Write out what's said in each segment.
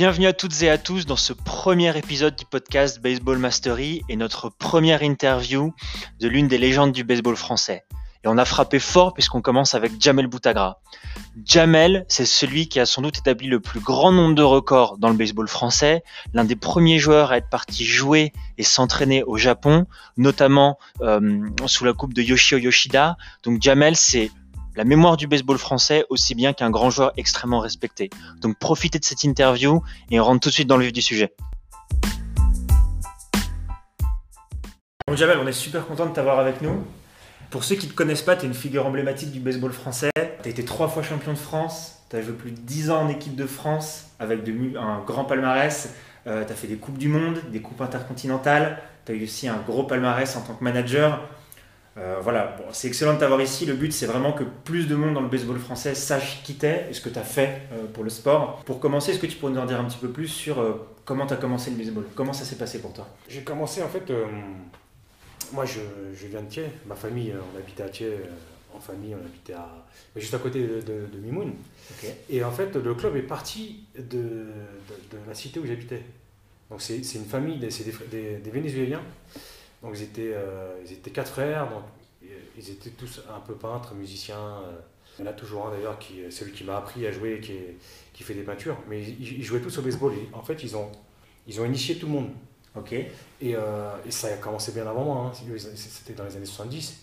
Bienvenue à toutes et à tous dans ce premier épisode du podcast Baseball Mastery et notre première interview de l'une des légendes du baseball français. Et on a frappé fort puisqu'on commence avec Jamel Boutagra. Jamel, c'est celui qui a sans doute établi le plus grand nombre de records dans le baseball français, l'un des premiers joueurs à être parti jouer et s'entraîner au Japon, notamment euh, sous la coupe de Yoshio Yoshida. Donc Jamel, c'est la mémoire du baseball français aussi bien qu'un grand joueur extrêmement respecté. Donc profitez de cette interview et on rentre tout de suite dans le vif du sujet. Bon Jamel, on est super content de t'avoir avec nous. Pour ceux qui ne te connaissent pas, tu es une figure emblématique du baseball français. Tu as été trois fois champion de France, tu as joué plus de 10 ans en équipe de France avec un grand palmarès. Euh, tu as fait des Coupes du Monde, des Coupes intercontinentales. Tu as eu aussi un gros palmarès en tant que manager. Euh, voilà, c'est excellent de t'avoir ici. Le but, c'est vraiment que plus de monde dans le baseball français sache qui t'es et ce que tu as fait euh, pour le sport. Pour commencer, est-ce que tu pourrais nous en dire un petit peu plus sur comment tu as commencé le baseball? Comment ça s'est passé pour toi? J'ai commencé en fait moi, je, viens de Thiers. Ma famille, euh, on habitait à Thiers. Euh, en famille, on habitait à, juste à côté de, Mimoun. Et en fait, le club est parti de, la cité où j'habitais. Donc, c'est une famille, c'est des, des, Vénézuéliens. Donc, ils étaient, euh, ils étaient quatre frères. Donc, ils étaient tous un peu peintres, musiciens. Il y en a toujours un d'ailleurs, qui, c'est lui qui m'a appris à jouer, qui, qui fait des peintures. Mais ils, jouaient tous au baseball. Et en fait, ils ont, ils ont initié tout le monde. Ok. Euh, et, ça a commencé bien avant moi, hein. c'était dans les années 70.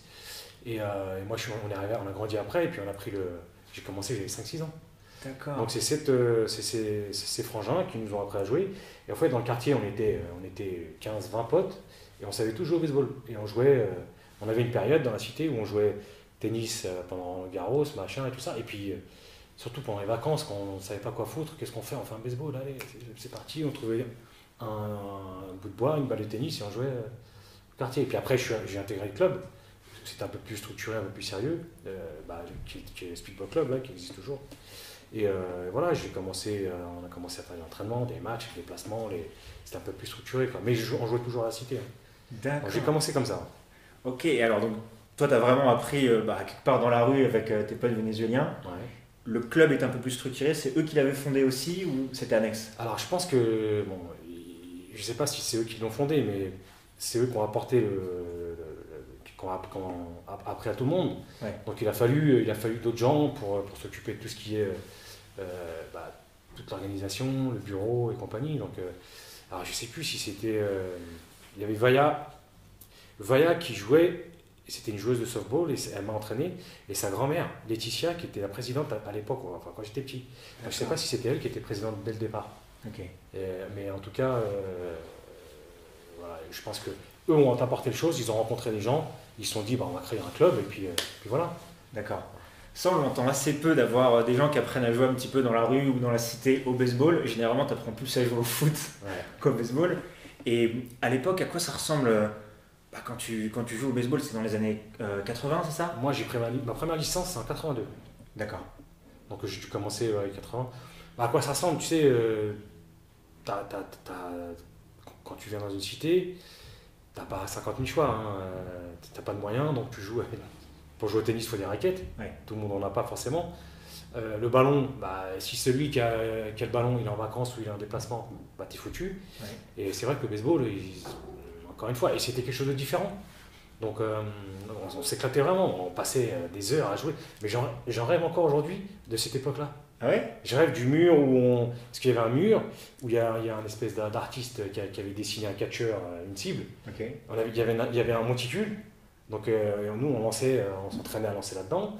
Euh, et, moi, je suis, on est arrivé, on a grandi après, et puis on a pris le. J'ai commencé, j'avais 5-6 ans. D'accord. Donc c'est euh, ces, ces, frangins qui nous ont appris à jouer. Et en fait, dans le quartier, on était, on était 15-20 potes, et on savait tous jouer au baseball. Et on jouait. on avait une période dans la cité où on jouait tennis pendant Garros, machin et tout ça. Et puis surtout pendant les vacances, quand on ne savait pas quoi foutre, qu'est-ce qu'on fait On fait un baseball, allez, c'est parti. On trouvait un, bout de bois, une balle de tennis et on jouait euh, au quartier. Et puis après, j'ai intégré le club. C'était un peu plus structuré, un peu plus sérieux, euh, bah, qui, est le Speedball Club, qui existe toujours. Et euh, voilà, j'ai commencé, on a commencé à faire des entraînements, des matchs, des placements, c'était un peu plus structuré. Mais on jouait toujours à la cité. Hein. J'ai commencé comme ça. Ok, alors donc, toi, tu as vraiment appris bah, quelque part dans la rue avec tes potes vénézuéliens. Le club est un peu plus structuré, c'est eux qui l'avaient fondé aussi ou c'était annexe? Alors je pense que, bon, je ne sais pas si c'est eux qui l'ont fondé, mais c'est eux qui ont apporté le, appris à tout le monde. Donc il a fallu, il a fallu d'autres gens pour, pour s'occuper de tout ce qui est euh, bah, toute l'organisation, le bureau et compagnie. Donc, euh, alors je sais plus si c'était, euh, il y avait Vaya, Vaya qui jouait. C'était une joueuse de softball et elle m'a entraîné. Et sa grand-mère, Laetitia, qui était la présidente à, l'époque, enfin, quand j'étais petit. je ne sais pas si c'était elle qui était présidente dès le départ mais en tout cas, euh, voilà, je pense que eux ont apporté le chose, ils ont rencontré des gens, ils se sont dit bah, on va créer un club et puis, euh, puis voilà. D'accord. Ça, on entend assez peu d'avoir euh, des gens qui apprennent à jouer un petit peu dans la rue ou dans la cité au baseball. Généralement, tu apprends plus à jouer au foot qu'au baseball. Et à l'époque, à quoi ça ressemble bah, quand, tu, quand tu joues au baseball C'est dans les années 80, c'est ça? Moi, j'ai pris ma, première licence, c'est en 82. D'accord. Donc j'ai commencé en 80. Bah, à quoi ça ressemble Tu sais, quand tu viens dans une cité, tu n'as pas 50 000 choix. Hein. Euh, tu n'as pas de moyens, donc tu joues. Pour jouer au tennis, il faut des raquettes. Tout le monde n'en a pas forcément. Euh, le ballon, bah, si celui qui a, qui a, le ballon, il est en vacances ou il est en déplacement, bah, t'es foutu. Et c'est vrai que le baseball, encore une fois, et c'était quelque chose de différent. Donc euh, on, s'éclatait vraiment, on passait des heures à jouer. Mais j'en rêve encore aujourd'hui de cette époque-là. Ah ouais? Je rêve du mur où on. Parce qu'il y avait un mur où il y a, il y a un espèce d'artiste qui, avait dessiné un catcheur, euh, une cible. On avait, il, y avait il y avait un monticule. Donc euh, nous, on lançait, euh, on s'entraînait à lancer là-dedans.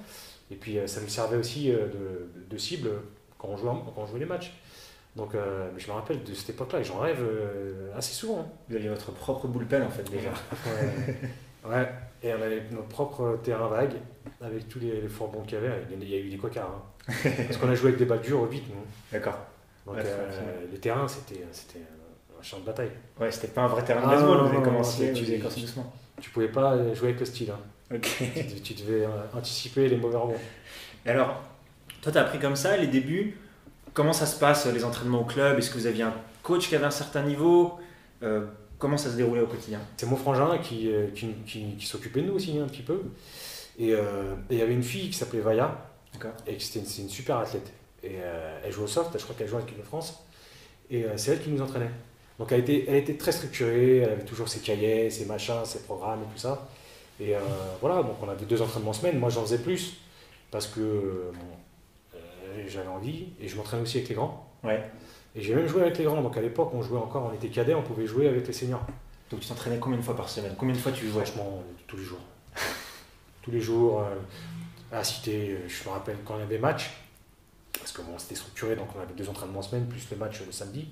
Et puis ça nous servait aussi de, de, cible quand on, jouait, quand on jouait les matchs. Donc je me rappelle de cette époque-là et j'en rêve assez souvent. Hein. Vous aviez votre propre bullpen en fait déjà. ouais. Et on avait notre propre terrain vague avec tous les, les fourbons qu'il y avait. Il y a eu des cocards. Hein. Parce qu'on a joué avec des balles dures au 8, nous. D'accord. Donc euh, le terrain, c'était un champ de bataille. Ouais, c'était pas un vrai terrain de baseball, vous avez commencé, tu, doucement. Tu pouvais pas jouer avec le style. Hein. Tu, devais euh, anticiper les mauvais rebonds. Et alors, toi, tu as appris comme ça les débuts? Comment ça se passe, les entraînements au club? Est-ce que vous aviez un coach qui avait un certain niveau? Euh, Comment ça se déroulait au quotidien? C'est mon frangin qui, qui, qui, s'occupait de nous aussi un petit peu. Et il y avait une fille qui s'appelait Vaya, et c'était une, une, super athlète. Et euh, elle joue au soft, je crois qu'elle joue avec l'équipe de France. Et c'est elle qui nous entraînait. Donc elle était, elle était très structurée, elle avait toujours ses cahiers, ses machins, ses programmes et tout ça. Et voilà, donc on avait deux entraînements en semaine. Moi j'en faisais plus parce que j'avais envie et je m'entraînais aussi avec les grands. Ouais. Et j'ai même joué avec les grands. Donc à l'époque, on jouait encore, on était cadets, on pouvait jouer avec les seniors. Donc tu t'entraînais combien de fois par semaine? Combien de fois tu jouais? Franchement, tous les jours. tous les jours. Euh, à la cité, euh, je me rappelle quand il y avait des matchs, parce que bon, c'était structuré, donc on avait deux entraînements en semaine, plus le match le samedi.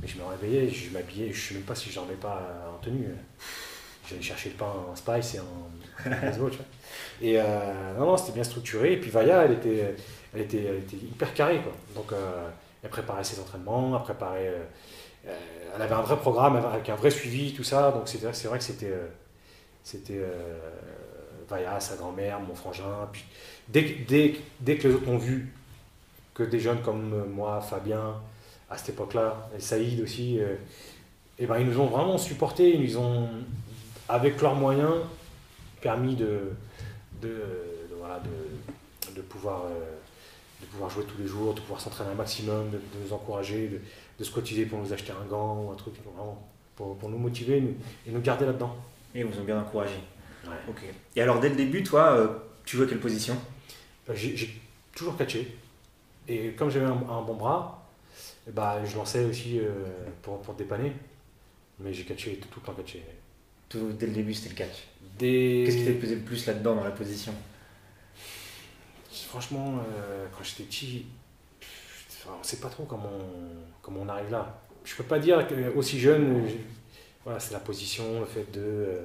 Mais je me réveillais, je m'habillais, je ne sais même pas si je dormais pas en tenue. J'allais chercher le pain en spice et en baseball, tu vois. Et euh, non, non, c'était bien structuré. Et puis Vaya, elle était, elle était, elle était hyper carrée, quoi. Donc, elle préparait ses entraînements, elle préparait. Euh, euh, elle avait un vrai programme avec un vrai suivi, tout ça. Donc c'est vrai que c'était. Euh, c'était Vaya, sa grand-mère, mon frangin. Puis dès, dès, dès que les autres ont vu que des jeunes comme moi, Fabien, à cette époque-là, et Saïd aussi, et eh ben, ils nous ont vraiment supportés, ils nous ont, avec leurs moyens, permis de, de, de, de pouvoir de pouvoir jouer tous les jours, de pouvoir s'entraîner un maximum, de, nous encourager, de, se cotiser pour nous acheter un gant ou un truc, pour, pour nous motiver et nous garder là-dedans. Et ils vous ont bien encouragé. Ok. Et alors, dès le début, toi, euh, tu jouais quelle position? Bah, J'ai toujours catché. Et comme j'avais un, bon bras, bah, je lançais aussi euh, pour, pour dépanner. Mais j'ai catché tout le temps catché. Tout, dès le début, c'était le catch. Des... Qu'est-ce qui t'a pesé le plus là-dedans dans la position? Franchement, euh, quand j'étais petit, on ne sait pas trop comment on, comment on arrive là. Je ne peux pas dire que aussi jeune, voilà, c'est la position, le fait de, euh,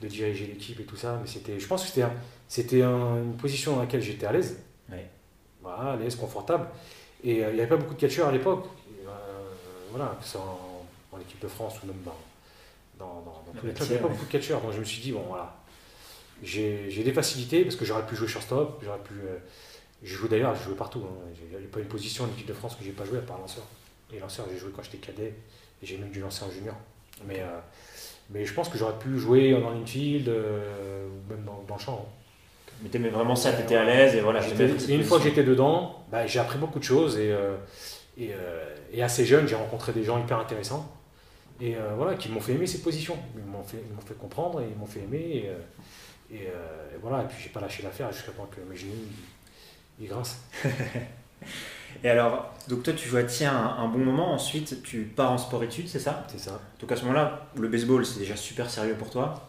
de diriger l'équipe et tout ça, mais c'était, je pense que c'était, c'était une position dans laquelle j'étais à l'aise. Voilà, à l'aise, confortable. Et euh, il n'y avait pas beaucoup de catcheurs à l'époque. voilà, que ce soit en, équipe de France ou même dans, dans, dans, tous les clubs, il n'y avait pas beaucoup de catcheurs. Donc je me suis dit, bon voilà, j'ai des facilités parce que j'aurais pu jouer shortstop, j'aurais pu. Euh, je joue d'ailleurs, j'ai joué partout. Hein. Il n'y a pas une position en équipe de France que j'ai pas joué à part lanceur. Et lanceur, j'ai joué quand j'étais cadet et j'ai même dû lancer en junior. Mais, euh, mais je pense que j'aurais pu jouer en infield euh, ou même dans, le champ. Hein. Mais t'aimais vraiment ça, t'étais à l'aise et voilà. Et une fois que j'étais dedans, bah, j'ai appris beaucoup de choses et, et, et assez jeune, j'ai rencontré des gens hyper intéressants et voilà, qui m'ont fait aimer cette position. Ils m'ont fait, fait, comprendre et ils m'ont fait aimer. Et, euh, et, voilà, et puis j'ai pas lâché l'affaire jusqu'à temps que mes genoux ils, grincent. et alors, donc toi tu joues à Tiens un, bon moment, ensuite tu pars en sport-études, c'est ça? C'est ça. Donc à ce moment-là, le baseball c'est déjà super sérieux pour toi?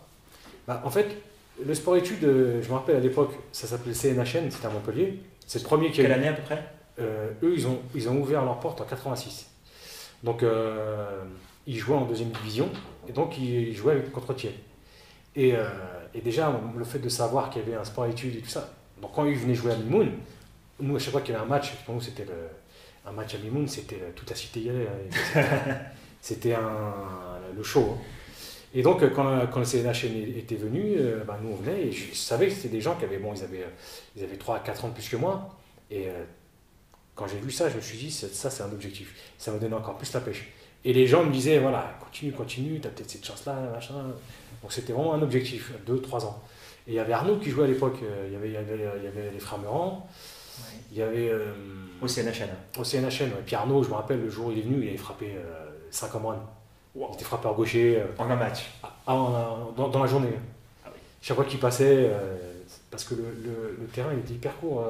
Bah, En fait, le sport-études, euh, je me rappelle à l'époque, ça s'appelait CNHN, c'était à Montpellier. C'est le premier qui Quelle année à peu près? Euh, Eux, ils ont, ils ont ouvert leur porte en 86. Donc, ils jouaient en deuxième division, et donc ils jouaient avec, contre Thiers. Et et déjà, le fait de savoir qu'il y avait un sport études et tout ça. Donc quand ils venaient jouer à Mimoun, nous, à chaque fois qu'il y avait un match, pour nous, c'était un match à Mimoun, c'était toute la cité y allait. Hein. C'était le show. Hein. Et donc, quand, quand le CNH était venu, euh, bah, nous, on venait et je savais que c'était des gens qui avaient, bon, ils avaient, ils avaient 3 à 4 ans de plus que moi. Et euh, quand j'ai vu ça, je me suis dit, ça, c'est un objectif. Ça me donnait encore plus la pêche. Et les gens me disaient, voilà, continue, continue, tu as peut-être cette chance-là, machin. Donc c'était vraiment un objectif, 2-3 ans. Et il y avait Arnaud qui jouait à l'époque, euh, il y avait, il y avait, il y avait les frères Meurant, il y avait... Euh, au CNHN. Au CNHN, ouais. Puis Arnaud, je me rappelle, le jour où il est venu, il avait frappé 5 euh, en Il était frappeur gaucher. en un match ah, dans, dans, la journée. Ah Chaque fois qu'il passait, parce que le, le, terrain il était hyper court,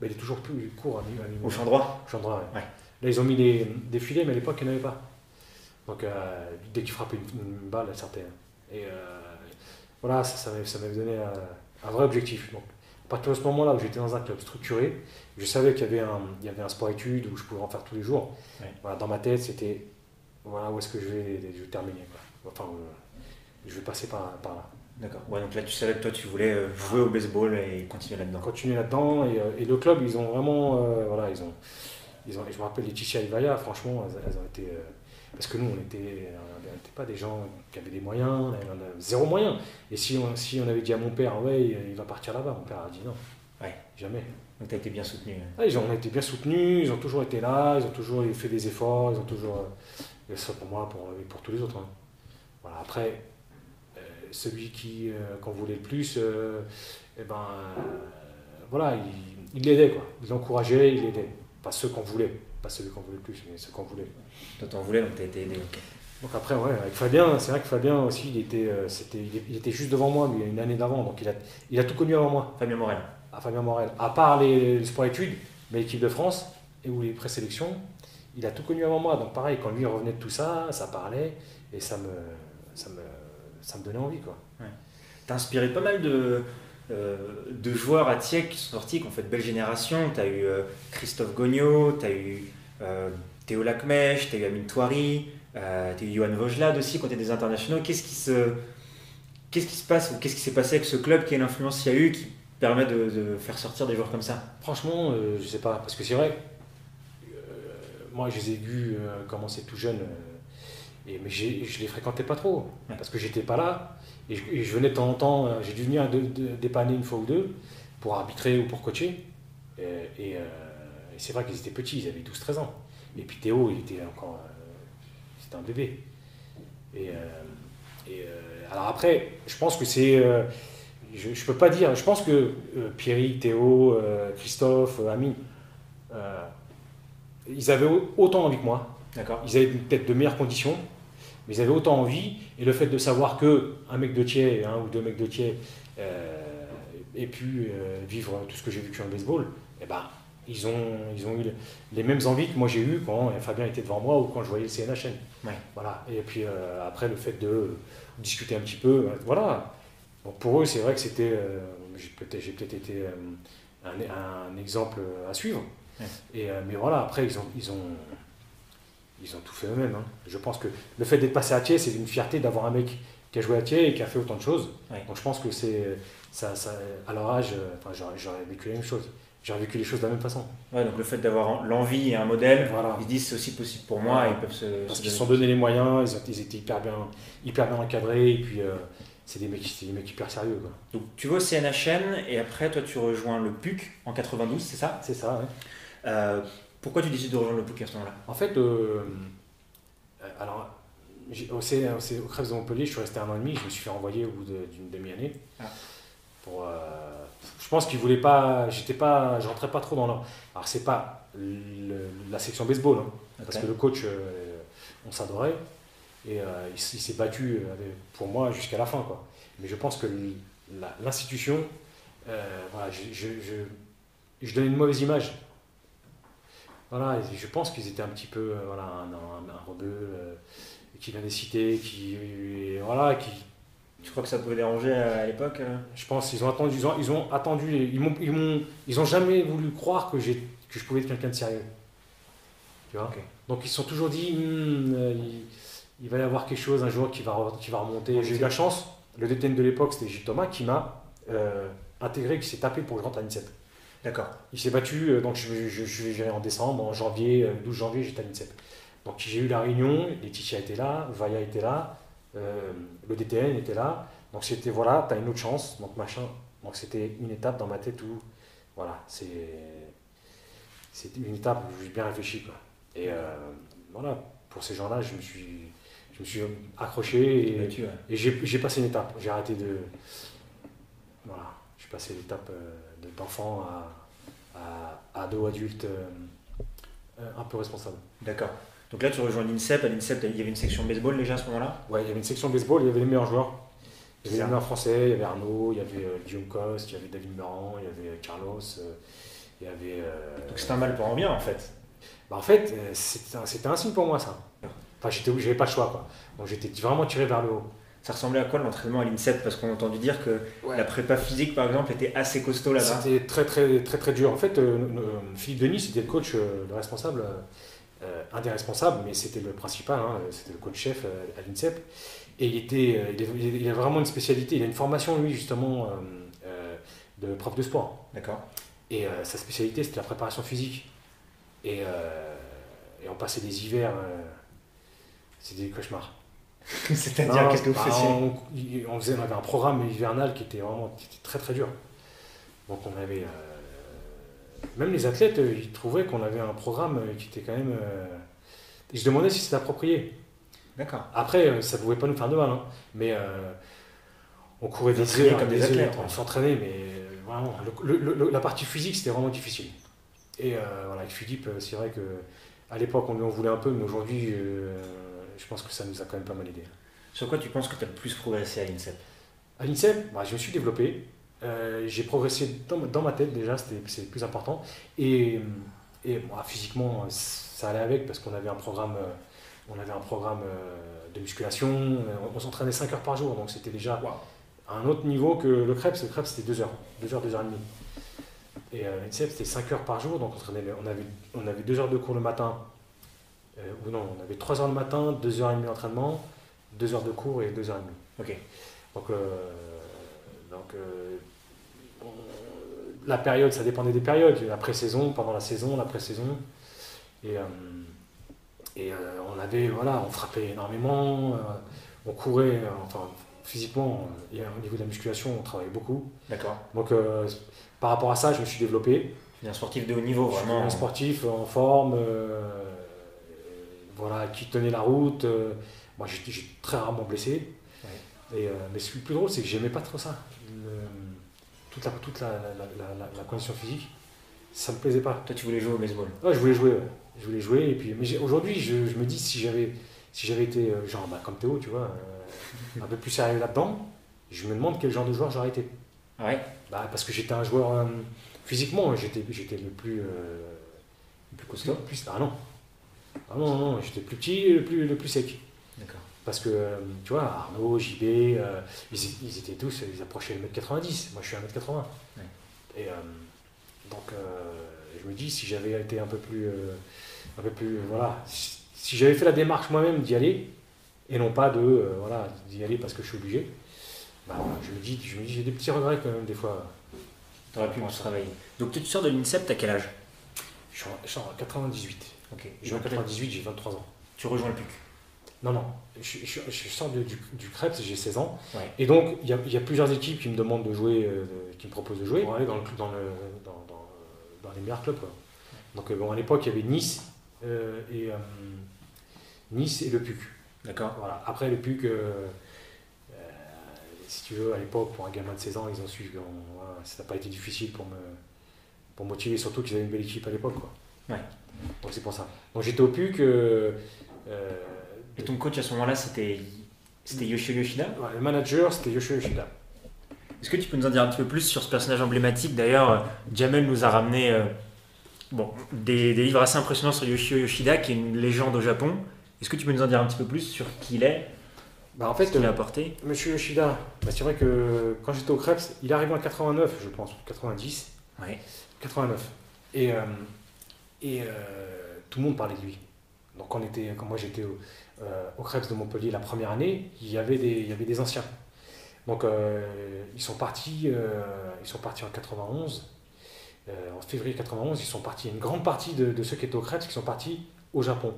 bah, il est toujours plus court à, à, Au champ droit Au champ droit, ouais. Là, ils ont mis des, des filets, mais à l'époque, il n'y en avait pas. Donc, dès qu'il frappait une, balle, elle sortait. Et euh, voilà, ça, ça m'avait donné un, vrai objectif. Donc, à partir de ce moment-là où j'étais dans un club structuré, je savais qu'il y avait un, il y avait un sport-études où je pouvais en faire tous les jours. Voilà, dans ma tête, c'était voilà où est-ce que je vais, je vais terminer. Enfin, euh, je vais passer par, par là. D'accord. Ouais, donc là, tu savais que toi, tu voulais euh, jouer au baseball et continuer là-dedans. Continuer là-dedans. Et, et, le club, ils ont vraiment. voilà, ils ont, ils ont, je me rappelle les Tichia et Vaya, franchement, elles, ont été. Parce que nous, on était, n'était pas des gens qui avaient des moyens, on avait zéro moyen. Et si on, si on avait dit à mon père, ouais, il va partir là-bas, mon père a dit non. Ouais. Jamais. Donc tu as été bien soutenu. Hein. ils ont été bien soutenus, ils ont toujours été là, ils ont toujours fait des efforts, ils ont toujours. Euh, ça pour moi, pour, pour tous les autres. Hein. Voilà, après, euh, celui qui euh, qu'on voulait le plus, eh ben, voilà, il l'aidait, quoi. Il l'encourageait, il l'aidait. Pas ceux qu'on voulait. Pas celui qu'on voulait le plus, mais ce qu'on voulait. Toi, t'en voulais, donc t'as été aidé. Donc après, ouais, avec Fabien, c'est vrai que Fabien aussi, il était, euh, c'était, il était juste devant moi, lui, une année d'avant, donc il a, il a tout connu avant moi. Fabien Morel. Ah, Fabien Morel. À part les, les sport-études, mais l'équipe de France, et ou les présélections, il a tout connu avant moi. Donc pareil, quand lui revenait de tout ça, ça parlait, et ça me, ça me, ça me donnait envie, quoi. Ouais. T'as inspiré pas mal de, euh, de joueurs à Tieck qui sont sortis, qui ont fait de belles générations. Tu as eu euh, Christophe Gognot, tu as eu euh, Théo Lacmèche, tu as eu Amine Touari, tu as eu Johan Vogelad aussi, quand tu des internationaux. Qu'est-ce qui se, qu'est-ce qui se passe ou qu'est-ce qui s'est passé avec ce club Quelle influence il y a eu qui permet de, de faire sortir des joueurs comme ça? Franchement, je sais pas, parce que c'est vrai, moi je les ai vus commencer tout jeune. Et, mais je les fréquentais pas trop, parce que j'étais pas là. Et je, venais de temps en temps, euh, j'ai dû venir de, de, dépanner une fois ou deux pour arbitrer ou pour coacher. Et, et, euh, et c'est vrai qu'ils étaient petits, ils avaient 12-13 ans. Et puis Théo, il était encore. Euh, c'était un bébé. Et, alors après, je pense que c'est. je ne peux pas dire. Je pense que Pierrick, Théo, Christophe, Amine, ils avaient autant envie que moi. D'accord. Ils avaient peut-être de meilleures conditions mais ils avaient autant envie, et le fait de savoir que un mec de Thiers, un ou deux mecs de Thiers, euh, aient pu euh, vivre tout ce que j'ai vécu en baseball, eh ben, ils, ont, ils ont eu les mêmes envies que moi j'ai eu quand Fabien était devant moi ou quand je voyais le CNHN. Ouais. Voilà. Et puis euh, après, le fait de discuter un petit peu, voilà. Pour eux, c'est vrai que c'était. j'ai peut-être peut été un, un, exemple à suivre. Ouais. Et, mais voilà, après, ils ont, ils ont, ils ont tout fait eux-mêmes. Hein. Je pense que le fait d'être passé à Thiers, c'est une fierté d'avoir un mec qui a joué à Thiers et qui a fait autant de choses. Ouais. Donc je pense que c'est ça, ça, à leur âge, enfin, j'aurais vécu la même chose. J'aurais vécu les choses de la même façon. Ouais, donc le fait d'avoir l'envie et un modèle, voilà. ils disent c'est aussi possible pour moi et ils peuvent se. Parce qu'ils se sont donné les moyens, ils, ont, ils, étaient hyper bien, hyper bien encadrés et puis euh, c'est des mecs, des mecs hyper sérieux. Quoi. Donc tu vas au CNHN et après toi tu rejoins le PUC en 92, c'est ça? C'est ça, ouais. Euh, pourquoi tu décides de rejoindre le PUC à ce moment-là? En fait, euh, alors, au, au, au Crèves de Montpellier, je suis resté un an et demi, je me suis fait renvoyer au bout d'une demi-année. Ah. Pour, euh, je pense qu'ils voulaient pas, j'étais pas, je rentrais pas trop dans leur. Alors c'est pas le, la section baseball, hein, okay. parce que le coach, euh, on s'adorait et euh, il, il s'est battu pour moi jusqu'à la fin, quoi. Mais je pense que l'institution, euh, voilà, je, je, je, je donnais une mauvaise image voilà, je pense qu'ils étaient un petit peu euh, voilà, un, un, un rebeu euh, qui vient des cités, qui. Voilà, qui. Tu crois que ça pouvait déranger à l'époque euh? Je pense qu'ils ont attendu, ils ont, ils ont attendu, ils m'ont, ils m'ont, ils ont jamais voulu croire que j'ai, que je pouvais être quelqu'un de sérieux. Tu vois? Okay. Donc ils se sont toujours dit, hm, il, il, va y avoir quelque chose un jour qui va, qui va remonter. J'ai eu la chance, le DTN de l'époque c'était Gilles Thomas qui m'a euh, intégré, qui s'est tapé pour que je rentre à l'INSEP. D'accord. Il s'est battu, euh, donc je, je, je en décembre, en janvier, euh, 12 janvier, j'étais à l'INSEP. Donc j'ai eu la réunion, Laetitia était là, Vaya était là, euh, le DTN était là. Donc c'était voilà, t'as une autre chance, donc machin. Donc c'était une étape dans ma tête où, voilà, c'est c'est une étape où j'ai bien réfléchi. Quoi. Et euh, voilà, pour ces gens-là, je me suis, je me suis accroché et j'ai passé une étape. J'ai arrêté de. Voilà, j'ai passé l'étape d'enfant à, à, ado, adulte, euh, un peu responsable. D'accord. Donc là, tu rejoins l'INSEP. À l'INSEP, il y avait une section baseball déjà à ce moment-là? Ouais, il y avait une section baseball, il y avait les meilleurs joueurs. Il y avait les meilleurs français, il y avait Arnaud, il y avait euh, Guillaume Coste, il y avait David Meurant, il y avait Carlos, euh, il y avait. Euh, Donc c'était un mal pour un bien en fait bah, En fait, c'était un, un, signe pour moi ça. Enfin, j'avais pas le choix quoi. Donc j'étais vraiment tiré vers le haut. Ça ressemblait à quoi l'entraînement à l'INSEP? Parce qu'on a entendu dire que ouais. la prépa physique, par exemple, était assez costaud là-bas. C'était très, très, très, très dur. En fait, euh, Philippe Denis, c'était le coach, euh, le responsable, euh, un des responsables, mais c'était le principal, hein, c'était le coach-chef à l'INSEP. Et il, était, il, il, a vraiment une spécialité. Il a une formation, lui, justement, de prof de sport. D'accord. Et sa spécialité, c'était la préparation physique. Et, et, on passait des hivers, c'était des cauchemars. C'est-à-dire, qu'est-ce que vous bah, faisiez on, on, faisait, on avait un programme hivernal qui était vraiment qui était très très dur. Donc on avait. Euh, même les athlètes, ils trouvaient qu'on avait un programme qui était quand même. Euh, et je demandais si c'était approprié. D'accord. Après, ça ne pouvait pas nous faire de mal, hein, mais euh, on courait des heures, comme des, athlètes. Heures, on s'entraînait, mais vraiment, le, le, le, la partie physique, c'était vraiment difficile. Et voilà, avec Philippe, c'est vrai que À l'époque, on lui en voulait un peu, mais aujourd'hui, je pense que ça nous a quand même pas mal aidé. Sur quoi tu penses que tu as le plus progressé à l'INSEP? À l'INSEP, bah, je me suis développé. j'ai progressé dans, ma tête déjà, c'est le plus important. Et, et physiquement, ça allait avec parce qu'on avait un programme, on avait un programme de musculation. On, s'entraînait 5 heures par jour, donc c'était déjà à un autre niveau que le crêpe. Le crêpe, c'était 2 heures, 2 heures, 2 heures et demie. Et euh, l'INSEP, c'était 5 heures par jour, donc on, on, avait, on avait 2 heures de cours le matin, euh, ou non, on avait 3 heures le matin, 2 heures et demie d'entraînement, 2 heures de cours et 2 heures et demie. Ok. Donc, euh, donc la période, ça dépendait des périodes, la pré-saison, pendant la saison, la pré-saison. Et, et on avait, voilà, on frappait énormément, on courait, enfin, physiquement, au niveau de la musculation, on travaillait beaucoup. D'accord. Donc, par rapport à ça, je me suis développé. un sportif de haut niveau, vraiment. un sportif en forme, euh, voilà, qui tenait la route. Euh, moi, j'étais très rarement blessé. Et, euh, mais ce qui est le plus drôle, c'est que j'aimais pas trop ça. toute la, toute la, la, condition physique, ça me plaisait pas. Toi, tu voulais jouer au baseball Ouais, je voulais jouer. Je voulais jouer. Et puis, mais aujourd'hui, je, me dis si j'avais si j'avais été genre bah, comme Théo, tu vois, un peu plus sérieux là-dedans, je me demande quel genre de joueur j'aurais été. Ouais. Bah, parce que j'étais un joueur. Euh, physiquement, j'étais, j'étais le plus. Euh, le plus costaud plus, Ah non. Ah non, non, j'étais plus petit et le plus, le plus sec. D'accord. Parce que, euh, tu vois, Arnaud, JB, ils, ils, étaient tous, ils approchaient le 1m90. Moi, je suis 1m80. Ouais. Et donc, je me dis, si j'avais été un peu plus. un peu plus. Voilà. Si, j'avais fait la démarche moi-même d'y aller, et non pas de. voilà, d'y aller parce que je suis obligé bah, je me dis, je me dis j'ai des petits regrets quand même des fois. T'aurais pu travailler. Donc tu sors de l'INSEP, t'as quel âge? Je suis, en, 98. Ok. En 98, j'ai 23 ans. Tu rejoins le PUC Non, non. Je, sors du, du CREPS, j'ai 16 ans. Et donc, il y, a, plusieurs équipes qui me demandent de jouer, euh, qui me proposent de jouer pour aller dans, le, dans, le, dans, dans, les meilleurs clubs. Donc, euh, bon, à l'époque, il y avait Nice euh, et Nice et le PUC. D'accord. Voilà. Après, le PUC si tu veux, à l'époque, pour un gamin de 16 ans, ils ont su ça n'a pas été difficile pour me pour motiver, surtout qu'ils avaient une belle équipe à l'époque. Ouais. Donc c'est pour ça. Donc j'étais au PUC. Euh, Et ton coach à ce moment-là, c'était Yoshio Yoshida? Le manager, c'était Yoshio Yoshida. Est-ce que tu peux nous en dire un petit peu plus sur ce personnage emblématique? D'ailleurs, Jamel nous a ramené euh, bon, des, des, livres assez impressionnants sur Yoshio Yoshida, qui est une légende au Japon. Est-ce que tu peux nous en dire un petit peu plus sur qui il est? Bah en fait, ce qu'il a apporté? Monsieur Yoshida, bah c'est vrai que quand j'étais au Krebs, il est arrivé en 89, je pense, 90. Ouais. 89. Et, euh, et euh, tout le monde parlait de lui. Donc quand, on était, quand moi j'étais au, euh, au Krebs de Montpellier la première année, il y avait des, il y avait des anciens. Donc ils sont partis, ils sont partis en 91. en février 91, ils sont partis. Une grande partie de, de ceux qui étaient au Krebs qui sont partis au Japon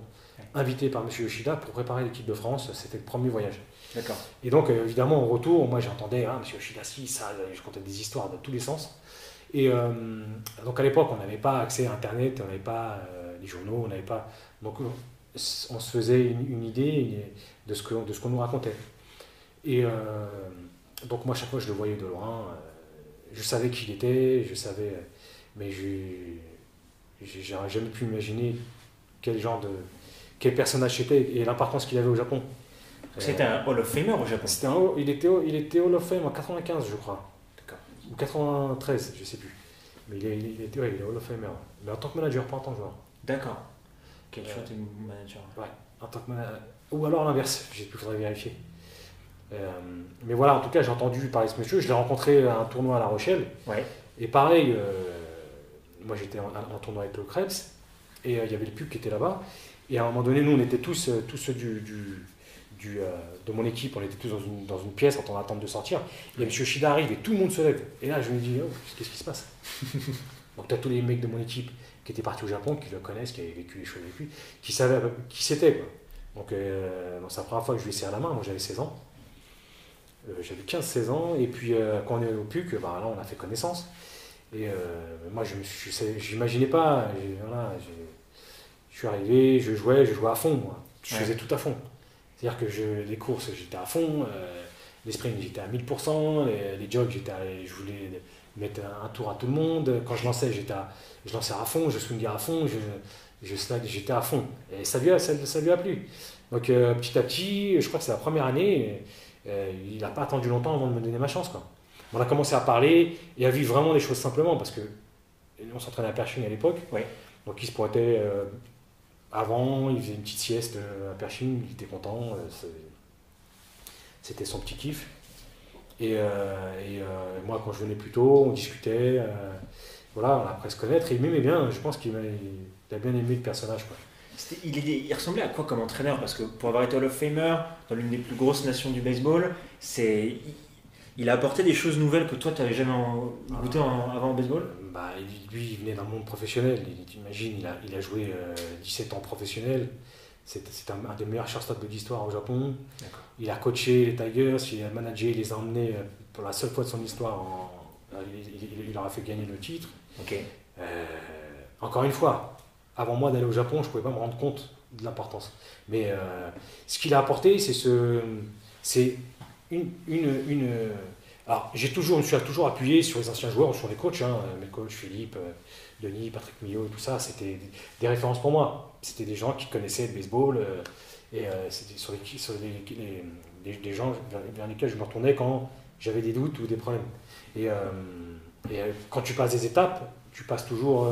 invité par M. Yoshida pour préparer l'équipe de France. C'était le premier voyage. Et donc, euh, évidemment, au retour, moi j'entendais hein, M. Yoshida, si, ça, je comptais des histoires de tous les sens. Et euh, donc, à l'époque, on n'avait pas accès à Internet, on n'avait pas euh, les journaux, on n'avait pas. Donc, on se faisait une, idée de ce qu'on nous racontait. Et donc, moi, chaque fois, je le voyais de loin. je savais qui il était, je savais. Mais n'aurais jamais pu imaginer quel genre de quel personnage c'était et l'importance qu'il avait au Japon. C'était un Hall of Famer au Japon un, il, était, il était Hall of Fame en 95, je crois. Ou 93, je sais plus. Mais il, est, il, était, ouais, il est Hall of Famer. Mais en tant que manager, pas en tant que joueur. D'accord. Quel choix de manager Ouais, en tant que manager. Ou alors l'inverse, j'ai pu faudrait vérifier. Euh, mais voilà, en tout cas, j'ai entendu parler de ce monsieur. Je l'ai rencontré à un tournoi à La Rochelle. Ouais. Et pareil, euh, moi j'étais en, en, tournoi avec le Krebs. Et euh, il y avait le pub qui était là-bas. Et à un moment donné, nous, on était tous, euh, tous ceux du, du, euh, de mon équipe, on était tous dans une, dans une pièce en train d'attendre de sortir. Et M. Shida arrive et tout le monde se lève. Et là, je me dis, oh, qu'est-ce qui se passe? Donc, tu as tous les mecs de mon équipe qui étaient partis au Japon, qui le connaissent, qui avaient vécu les choses avec lui, qui savaient qui c'était. Donc, euh, c'est la première fois que je lui ai serré la main. Moi, j'avais 16 ans. j'avais 15-16 ans. Et puis, quand on est au PUC, bah, là, on a fait connaissance. Et moi, je n'imaginais pas. Voilà, je suis arrivé, je jouais, je jouais à fond, moi. Je faisais tout à fond. C'est-à-dire que je, les courses, j'étais à fond, euh, les sprints, j'étais à 1000%, les, les jogs, j'étais je voulais mettre un, tour à tout le monde. Quand je lançais, j'étais je lançais à fond, je swingais à fond, je, j'étais à fond. Et ça lui a, ça, lui a plu. Donc euh, petit à petit, je crois que c'est la première année, euh, il n'a pas attendu longtemps avant de me donner ma chance. Quoi. On a commencé à parler et à vivre vraiment les choses simplement parce que on s'entraînait à Pershing à l'époque. Donc il se pointait avant, il faisait une petite sieste à Pershing, il était content. C'était son petit kiff. Et, moi, quand je venais plus tôt, on discutait. voilà, on a presque connaître. Et il m'aimait bien. Je pense qu'il a bien aimé le personnage. Quoi il, ressemblait à quoi comme entraîneur? Parce que pour avoir été Hall of Famer dans l'une des plus grosses nations du baseball, c'est il a apporté des choses nouvelles que toi, tu n'avais jamais goûté avant au baseball? Bah, Lui, il venait d'un monde professionnel. Tu imagines, il a, il a joué 17 euh, ans professionnel. C'est un, des meilleurs shortstops de l'histoire au Japon. Il a coaché les Tigers, il a managé, il les a emmenés euh, pour la seule fois de son histoire. En, il, leur a fait gagner le titre. Euh, encore une fois, avant moi d'aller au Japon, je ne pouvais pas me rendre compte de l'importance. Mais euh, ce qu'il a apporté, c'est ce, c'est une, une, une, alors j'ai toujours, je me suis toujours appuyé sur les anciens joueurs, sur les coachs, hein, mes coachs Philippe, euh, Denis, Patrick Millot, tout ça, c'était des références pour moi. C'était des gens qui connaissaient le baseball euh, et c'était sur, les, gens vers, lesquels je me retournais quand j'avais des doutes ou des problèmes. Et, et quand tu passes des étapes, tu passes toujours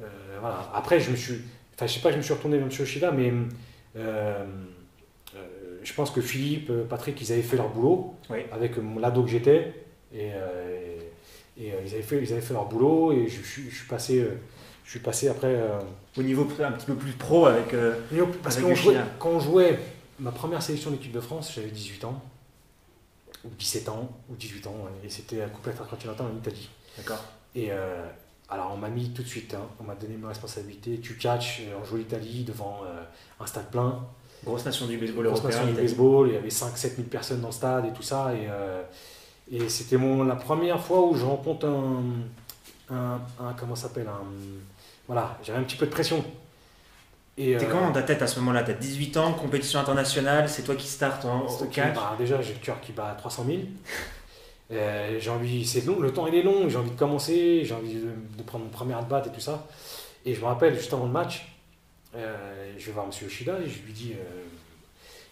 euh. Après, je me suis. Enfin, je sais pas, je me suis retourné vers M. Oshida, mais euh, euh, je pense que Philippe, Patrick, ils avaient fait leur boulot avec l'ado que j'étais. Et, et ils, avaient fait, ils avaient fait leur boulot et je, suis, je suis passé. je suis passé après. Au niveau un petit peu plus pro avec. parce que quand on jouait ma première sélection d'équipe de France, j'avais 18 ans, ou 17 ans, ou 18 ans, et c'était à Coupe intercontinentale en Italie. D'accord. Et, alors on m'a mis tout de suite, hein, on m'a donné ma responsabilité. Tu catches, on joue l'Italie devant euh, un stade plein. Grosse nation du baseball Grosse nation du baseball, il y avait 5-7 000 personnes dans le stade et tout ça. Et, euh, et c'était la première fois où je rencontre un, un, comment s'appelle un, Voilà, j'avais un petit peu de pression. T'es euh, comment dans ta tête à ce moment-là? T'as 18 ans, compétition internationale, c'est toi qui start en, au catch bah, Déjà, j'ai le cœur qui bat à 300 000. Euh, j'ai envie, c'est long, le temps il est long, j'ai envie de commencer, j'ai envie de, prendre mon premier at-bat et tout ça. Et je me rappelle, juste avant le match, euh, je vais voir M. Yoshida et je lui dis, euh,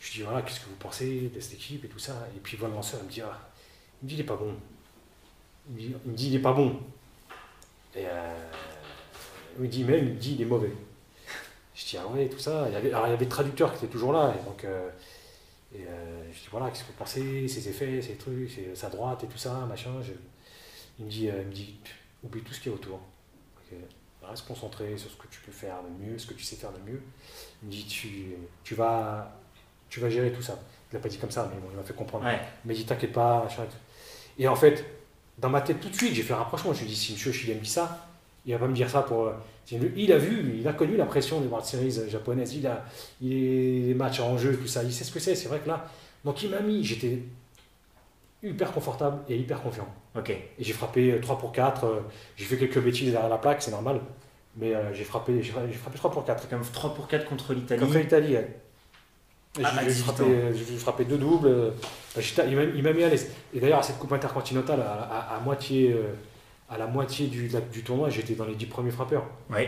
je dis voilà, qu'est-ce que vous pensez de cette équipe et tout ça. Et puis, voilà, le lanceur, il me dit, ah, il me dit, il est pas bon. Il me dit, il, est pas bon. Et il me dit, même, il me dit, il est mauvais. Je dis, ah ouais, tout ça. Il y avait, alors, il y avait le traducteur qui était toujours là. Et donc, et euh, je dis voilà, qu'est-ce que vous pensez, ses effets, ses trucs, sa droite et tout ça, machin. il me dit, euh, il me dit oublie tout ce qui est autour. Reste concentré sur ce que tu peux faire de mieux, ce que tu sais faire de mieux. Il me dit tu, tu, vas, tu vas gérer tout ça. Il l'a pas dit comme ça, mais bon, il m'a fait comprendre. Ouais. Il m'a dit t'inquiète pas, machin. Et, en fait, dans ma tête tout de suite, j'ai fait un rapprochement. Je lui ai dit si monsieur Chili me dit ça, il va pas me dire ça pour. Il a vu, il a connu la pression des World Series japonaises, il a il est, les matchs en jeu, tout ça, il sait ce que c'est. C'est vrai que là, donc il m'a mis, j'étais hyper confortable et hyper confiant. Ok. Et j'ai frappé 3 pour 4, euh, j'ai fait quelques bêtises derrière la plaque, c'est normal, mais euh, j'ai frappé, j'ai frappé 3 pour 4. Quand même 3 pour 4 contre l'Italie. Contre l'Italie, ah, j'ai frappé, deux doubles. il m'a mis à l'aise. Et d'ailleurs, à cette Coupe intercontinentale, à, moitié à la moitié du, du tournoi, j'étais dans les 10 premiers frappeurs. Oui.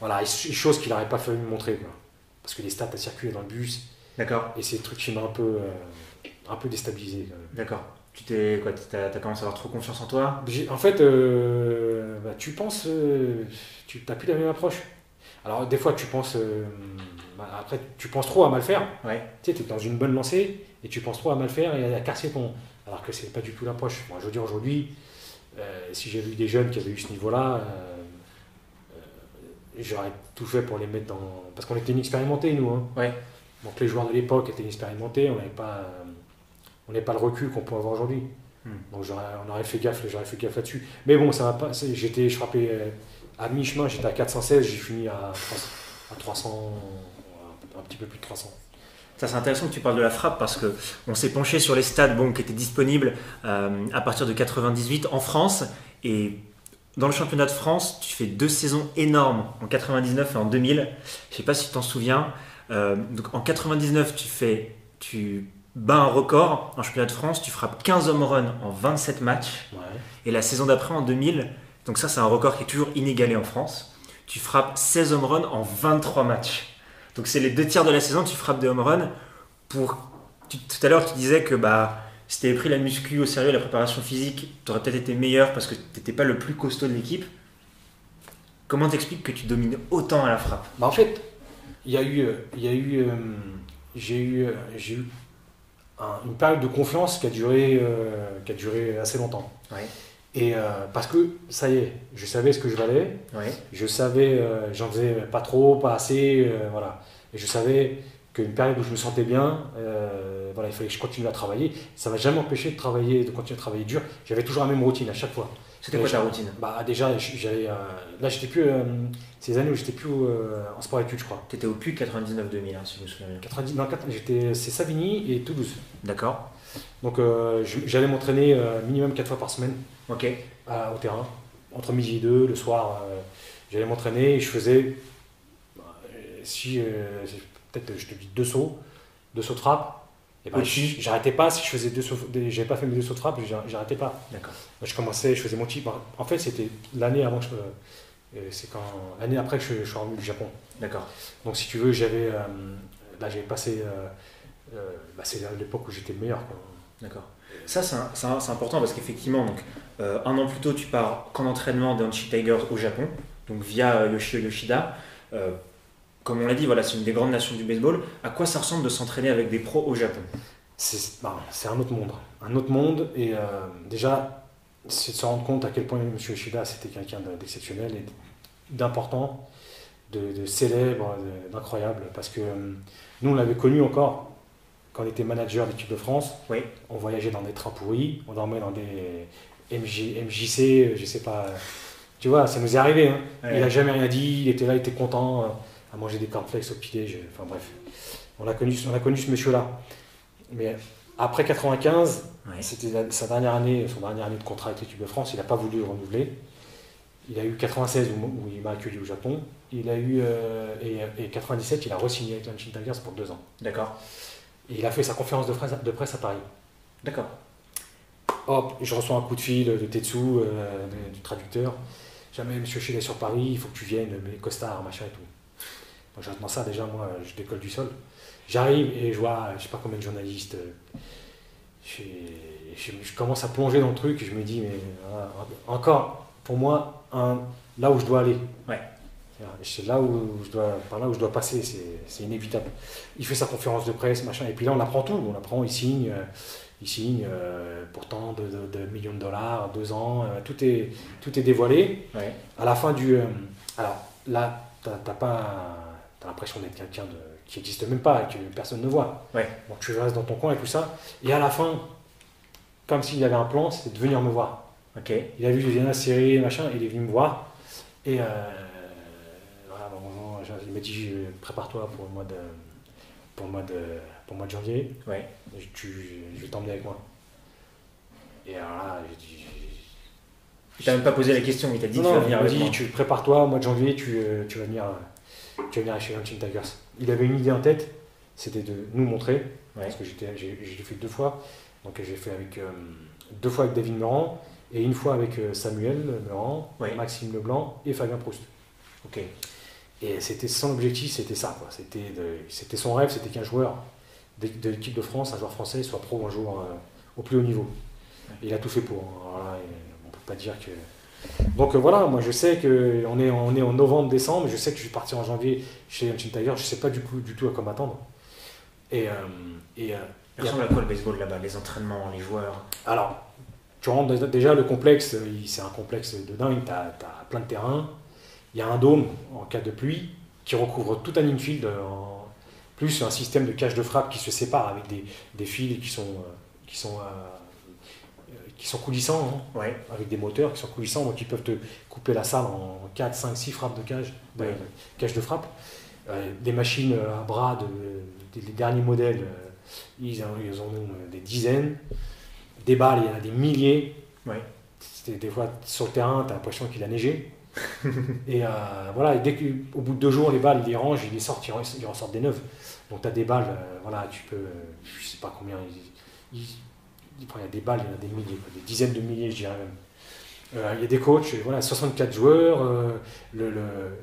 Voilà, chose qu'il n'aurait pas fallu me montrer. Parce que les stats, à circulé dans le bus. D'accord. Et c'est le truc qui m'a un peu, euh, un peu déstabilisé. D'accord. Tu t'es quoi T'as as commencé à avoir trop confiance en toi? En fait, euh, bah, tu penses, euh, tu n'as plus la même approche. Alors des fois, tu penses, bah, après, tu penses trop à mal faire. Ouais. Tu sais, es dans une bonne lancée et tu penses trop à mal faire et à casser ton. Alors que c'est pas du tout l'approche. Moi, je veux dire aujourd'hui, euh, si j'avais eu des jeunes qui avaient eu ce niveau-là, euh, euh, j'aurais tout fait pour les mettre dans. Parce qu'on était inexpérimentés, nous. Hein. Ouais. Donc les joueurs de l'époque étaient inexpérimentés, on n'avait pas, on pas le recul qu'on peut avoir aujourd'hui. Hmm. Donc on aurait fait gaffe, j'aurais fait gaffe là-dessus. Mais bon, ça va pas. J'étais, je frappais à mi-chemin, j'étais à 416, j'ai fini à, à 300, un petit peu plus de 300 c'est intéressant que tu parles de la frappe parce que on s'est penché sur les stades bon, qui étaient disponibles euh, à partir de 98 en France et dans le championnat de France, tu fais deux saisons énormes en 99 et en 2000. Je sais pas si tu t'en souviens. Euh, donc en 99, tu fais, tu bats un record en championnat de France. Tu frappes 15 home runs en 27 matchs. Et la saison d'après, en 2000, donc ça, c'est un record qui est toujours inégalé en France. tu frappes 16 home runs en 23 matchs. Donc c'est les deux tiers de la saison, tu frappes des home runs. Pour... tout à l'heure, tu disais que bah, si tu avais pris la muscu au sérieux, la préparation physique, tu aurais peut-être été meilleur parce que tu n'étais pas le plus costaud de l'équipe. Comment t'expliques que tu domines autant à la frappe? Bah En fait, il y a eu, il y a eu, euh, j'ai eu, j'ai une période de confiance qui a duré, euh, qui a duré assez longtemps. Et euh, parce que ça y est, je savais ce que je valais, je savais, j'en faisais pas trop, pas assez, voilà. Et je savais qu'une période où je me sentais bien, voilà, il fallait que je continue à travailler. Ça m'a jamais empêché de travailler, de continuer à travailler dur. J'avais toujours la même routine à chaque fois. C'était quoi ta routine Bah déjà, j'allais, euh, là j'étais plus, euh, ces années où j'étais plus euh, en sport études, je crois. Tu étais au PUC 99-2000, hein, si je me souviens bien. 90, non, j'étais, c'est Savigny et Toulouse. D'accord. Donc j'allais m'entraîner minimum 4 fois par semaine. Ok. au terrain, entre midi et deux, le soir, j'allais m'entraîner et je faisais, si peut-être je te dis deux sauts, deux sauts de frappe, et ben, j'arrêtais pas si je faisais deux sauts, j'avais pas fait mes deux sauts de frappe, j'arrêtais pas. D'accord. Je commençais, je faisais mon type. En fait, c'était l'année avant que je, c'est quand l'année après que je, suis revenu du Japon. D'accord. Donc si tu veux, j'avais euh, là j'avais passé, euh, euh, bah, c'est l'époque où j'étais le meilleur. D'accord. Ça c'est important parce qu'effectivement donc un an plus tôt tu pars qu'en entraînement des Hanshi Tigers au Japon, donc via Yoshio Yoshida comme on l'a dit, voilà, c'est une des grandes nations du baseball. À quoi ça ressemble de s'entraîner avec des pros au Japon? Bah, C'est un autre monde. Un autre monde. Et euh, déjà, c'est de se rendre compte à quel point M. Yoshida, c'était quelqu'un d'exceptionnel et d'important, de, célèbre, d'incroyable. Parce que euh, nous, on l'avait connu encore quand on était manager d'équipe de France. Oui. On voyageait dans des trains pourris, on dormait dans des MJC, je sais pas. Tu vois, ça nous est arrivé. Hein. Il n'a jamais rien dit, il était là, il était content à manger des cornflakes au pied Enfin bref, on a connu, on a connu ce monsieur-là. Mais après 95, c'était sa dernière année, son dernière année de contrat avec l'équipe de France, il n'a pas voulu renouveler. Il a eu 96 où, il m'a accueilli au Japon. Il a eu euh, et, 97, il a re-signé avec l'Anchin Tigers pour deux ans. D'accord. Et il a fait sa conférence de presse, de presse à Paris. D'accord. Hop, je reçois un coup de fil de Tetsu, euh, du traducteur. Jamais, monsieur Chile est sur Paris, il faut que tu viennes, mes costards, machin et tout. J'attends ça déjà, moi, je décolle du sol. J'arrive et je vois, je sais pas combien de journalistes. Je, commence à plonger dans le truc et je me dis, mais encore, pour moi, un, là où je dois aller. Ouais. C'est là où je dois, par là où je dois passer, c'est inévitable. Il fait sa conférence de presse, machin, et puis là on apprend tout. On apprend, il signe, euh, il signe euh, pourtant de, millions de dollars, deux ans, euh, tout, est, tout est dévoilé. Ouais. À la fin du. alors là, t'as pas tu l'impression d'être quelqu'un de, qui n'existe même pas et que personne ne voit. Ouais. Donc tu restes dans ton coin et tout ça. Et à la fin, comme s'il y avait un plan, c'était de venir me voir. Il a vu la série, machin, il est venu me voir. Et euh, voilà, il m'a dit prépare-toi pour le mois de, pour le mois de, pour le mois de janvier. Ouais. Tu, je vais t'emmener avec moi. Et alors là, j'ai dit. Il t'a même pas posé la question, il t'a dit tu vas venir il m'a dit, tu prépare-toi, au mois de janvier, tu, euh, tu vas venir tu vas venir chez Hunting Tigers. Il avait une idée en tête, c'était de nous montrer, parce que j'ai fait deux fois. Donc j'ai fait avec euh, deux fois avec David Meurant et une fois avec euh, Samuel Meurant, Maxime Leblanc et Fabien Proust. Ok. Et c'était son objectif, c'était ça. C'était son rêve, c'était qu'un joueur de, l'équipe de France, un joueur français, soit pro un jour euh, au plus haut niveau. il a tout fait pour. Hein. on ne peut pas dire que donc euh, voilà, moi je sais qu'on est, on est en novembre-décembre, je sais que je vais partir en janvier chez Hanshin Tiger, je ne sais pas du, coup, du tout à quoi m'attendre. Et, euh, et, euh, ressemble à quoi le baseball là-bas, les entraînements, les joueurs? Alors, tu rentres déjà, le complexe, c'est un complexe de dingue, tu as, plein de terrains, il y a un dôme en cas de pluie qui recouvre tout un infield, en, plus un système de cage de frappe qui se sépare avec des, des fils qui sont, qui sont qui sont coulissants, hein, avec des moteurs qui sont coulissants, donc ils peuvent te couper la salle en 4, 5, 6 frappes de cage, cage de frappe. Euh, des machines à bras, de, des derniers modèles, euh, ils, en, ils, en, ont des dizaines. Des balles, il y en a des milliers. Des fois, sur le terrain, tu as l'impression qu'il a neigé. et euh, voilà, et dès qu'au bout de deux jours, les balles, ils les rangent, ils les sortent, ils ressortent des neuves. Donc tu as des balles, voilà, tu peux, je sais pas combien, ils, il y a des balles, il y en a des milliers, des dizaines de milliers, je dirais même. Euh, il y a des coachs, voilà, 64 joueurs. le,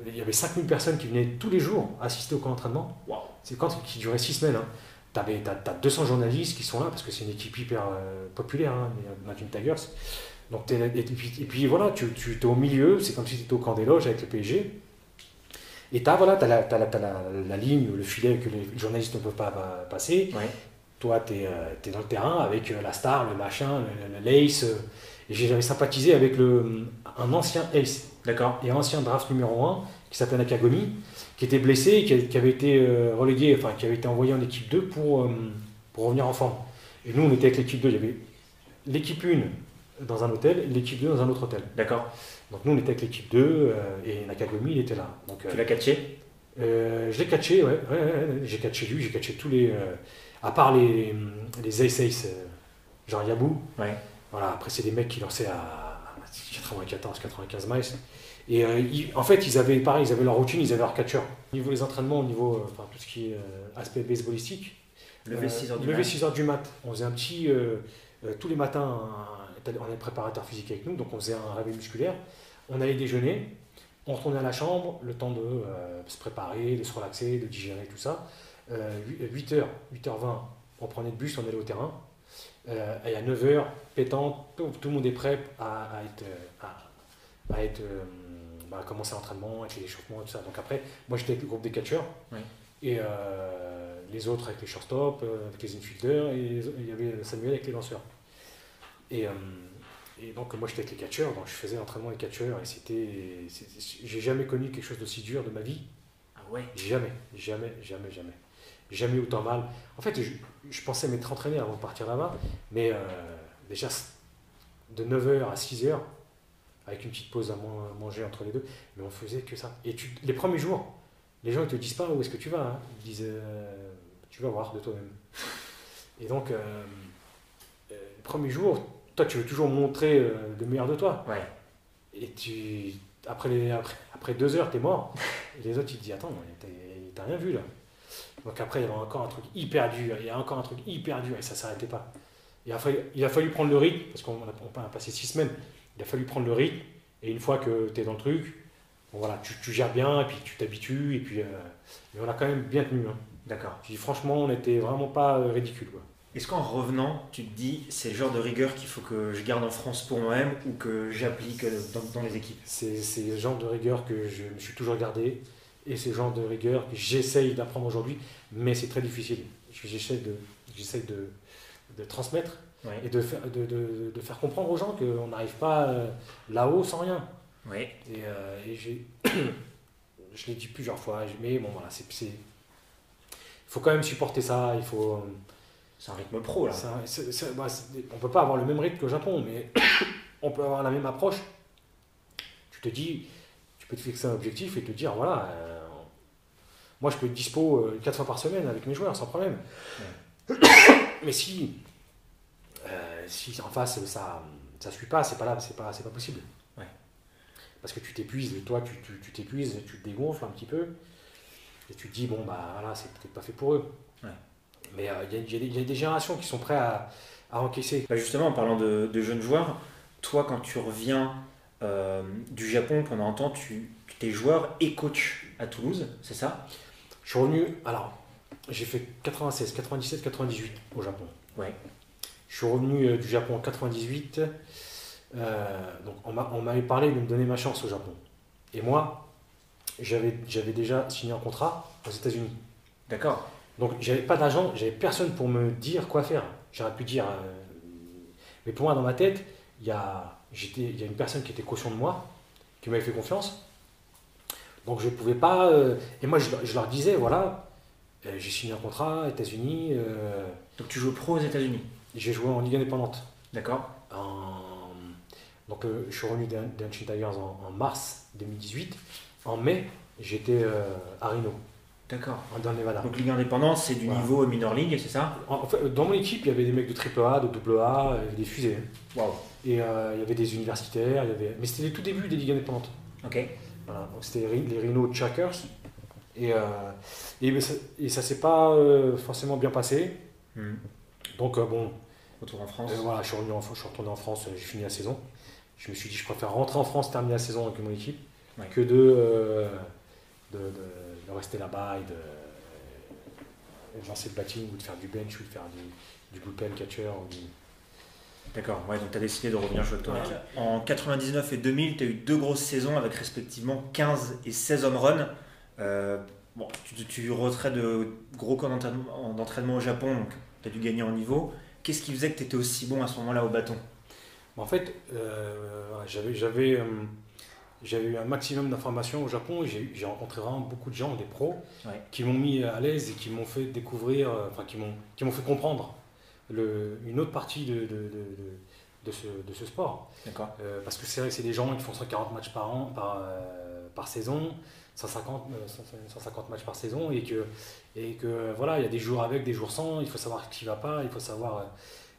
il y avait 5000 personnes qui venaient tous les jours assister au camp d'entraînement. C'est quand qui durait 6 semaines. Hein. Tu as, 200 journalistes qui sont là parce que c'est une équipe hyper populaire, hein, les Tigers. Donc, et, puis, voilà, tu, tu es au milieu, c'est comme si tu étais au camp des loges avec le PSG. Et tu as, voilà, as la, as la, la, ligne, le filet que les journalistes ne peuvent pas passer. Toi, tu es, es, dans le terrain avec euh, la star, le machin, l'ace. Euh, j'avais sympathisé avec le, un ancien ace. D'accord. Et un ancien draft numéro 1 qui s'appelle Nakagomi, qui était blessé et qui, avait été euh, relégué, enfin qui avait été envoyé en équipe 2 pour, pour revenir en forme. Et nous, on était avec l'équipe 2. Il y avait l'équipe 1 dans un hôtel l'équipe 2 dans un autre hôtel. D'accord. Donc nous, on était avec l'équipe 2 et Nakagomi, il était là. Donc, tu l'as catché? Je l'ai catché, ouais. j'ai catché lui, j'ai catché tous les à part les, les Ace Ace, euh, genre Yabou, voilà, après c'est des mecs qui lançaient à 94-95 miles. Et euh, en fait, ils avaient pareil, ils avaient leur routine, ils avaient leur catcheur. Au niveau des entraînements, au niveau euh, enfin, tout ce qui est aspect baseballistique, levé 6h du, mat. 6 heures du mat. On faisait un petit. tous les matins, on avait préparateur physique avec nous, donc on faisait un réveil musculaire. On allait déjeuner, on retournait à la chambre, le temps de se préparer, de se relaxer, de digérer, tout ça. 8h, 8h20, on prenait le bus, on allait au terrain. Euh, et à 9h, pétant, tout, le monde est prêt à, être, à, être euh, bah, commencer l'entraînement, avec l'échauffement et tout ça. Donc après, moi j'étais avec le groupe des catcheurs. Et euh, les autres avec les shortstop, avec les infielders, et il y avait Samuel avec les lanceurs. Et, et donc moi j'étais avec les catcheurs, donc je faisais l'entraînement des catcheurs, et c'était. J'ai jamais connu quelque chose d'aussi dur de ma vie. Ah ouais? Jamais, jamais, jamais, jamais jamais autant mal. En fait, je, pensais m'être entraîné avant de partir là-bas, mais euh, déjà de 9h à 6h, avec une petite pause à manger entre les deux, mais on faisait que ça. Et tu, les premiers jours, les gens ne te disent pas où est-ce que tu vas, hein. ils disent euh, tu vas voir de toi-même. Et donc, euh, les premiers jours, toi tu veux toujours montrer le meilleur de toi. Ouais. Et tu, après, les, après, après deux heures, tu es mort. Et les autres, ils te disent Attends, t'as rien vu là. Donc après, il y avait encore un truc hyper dur, il y a encore un truc hyper dur et ça ne s'arrêtait pas. Il a, fallu, il a fallu prendre le rythme, parce qu'on a, passé six semaines, il a fallu prendre le rythme, et une fois que tu es dans le truc, voilà, tu, tu, gères bien, et puis tu t'habitues, et puis euh, mais on a quand même bien tenu. Hein. D'accord. franchement, on n'était vraiment pas euh, ridicule. Est-ce qu'en revenant, tu te dis, c'est le genre de rigueur qu'il faut que je garde en France pour moi-même ou que j'applique dans, dans, les équipes? C'est le genre de rigueur que je me suis toujours gardé. Et le genre de rigueur que j'essaye d'apprendre aujourd'hui, mais c'est très difficile. J'essaie de, de, de transmettre et de faire, de, de, de, faire comprendre aux gens qu'on n'arrive pas euh, là-haut sans rien. Oui. Et, euh, et j'ai, je l'ai dit plusieurs fois, mais bon, voilà, c'est. Il faut quand même supporter ça, il faut. Euh, c'est un rythme pro là. Bah, on peut pas avoir le même rythme qu'au Japon, mais on peut avoir la même approche. Tu te dis, peux te fixer un objectif et te dire voilà, euh, moi je peux être dispo 4 euh, fois par semaine avec mes joueurs sans problème. Mais si, euh, si en face ça ça suit pas, c'est pas là, c'est pas, c'est pas possible. Parce que tu t'épuises, toi tu, tu, t'épuises, tu te dégonfles un petit peu et tu te dis bon bah voilà, c'est peut-être pas fait pour eux. Mais il y, y, a des générations qui sont prêts à, à encaisser. Bah, justement, en parlant de, de, jeunes joueurs, toi quand tu reviens euh, du Japon pendant un temps, tu, étais joueur et coach à Toulouse, c'est ça? Je suis revenu, alors j'ai fait 96, 97, 98 au Japon. Ouais. Je suis revenu euh, du Japon en 98. Euh, donc on m'avait parlé de me donner ma chance au Japon. Et moi, j'avais déjà signé un contrat aux États-Unis. D'accord. Donc j'avais pas d'agent, j'avais personne pour me dire quoi faire. J'aurais pu dire. mais pour moi, dans ma tête, il y a il y a une personne qui était caution de moi, qui m'avait fait confiance. Donc je ne pouvais pas. Euh, et moi, je, leur disais voilà, euh, j'ai signé un contrat, États-Unis. Euh, donc tu joues pro aux États-Unis? J'ai joué en Ligue indépendante. D'accord. Donc je suis revenu d'Ancient Tigers en, mars 2018. En mai, j'étais à Reno. D'accord. Dans Nevada. Donc Ligue indépendante, c'est du niveau minor league, c'est ça? En, fait, Dans mon équipe, il y avait des mecs de AAA, de AA, des fusées. Waouh. Et il y avait des universitaires, il y avait... mais c'était les tout début des ligues indépendantes. Ok. Voilà, donc c'était les Rhino Chuckers. Et, euh, et, ça, et ça s'est pas euh, forcément bien passé. Hmm. Donc bon. Retour en France. voilà, je suis, revenu en, je suis retourné en France, j'ai fini la saison. je me suis dit, je préfère rentrer en France, terminer la saison avec mon équipe, que de, de, rester là-bas et de, lancer le batting ou de faire du bench ou de faire du, du bullpen catcher. D'accord, ouais, donc tu as décidé de revenir jouer avec toi. En 99 et 2000, tu as eu deux grosses saisons avec respectivement 15 et 16 home runs. Euh, bon, tu, tu retrais de gros camps d'entraînement au Japon, donc tu as dû gagner en niveau. Qu'est-ce qui faisait que tu étais aussi bon à ce moment-là au bâton? En fait, euh, j'avais, j'avais, euh, j'avais eu un maximum d'informations au Japon. J'ai, j'ai rencontré vraiment beaucoup de gens, des pros, qui m'ont mis à l'aise et qui m'ont fait découvrir, enfin qui m'ont, qui m'ont fait comprendre le, une autre partie de, de, de, de ce, sport. Euh, parce que c'est vrai que c'est des gens qui font 140 matchs par an, par, euh, par saison, 150, 150 euh, matchs par saison, et que, et que voilà, il y a des jours avec, des jours sans, il faut savoir qui ne va pas, il faut savoir.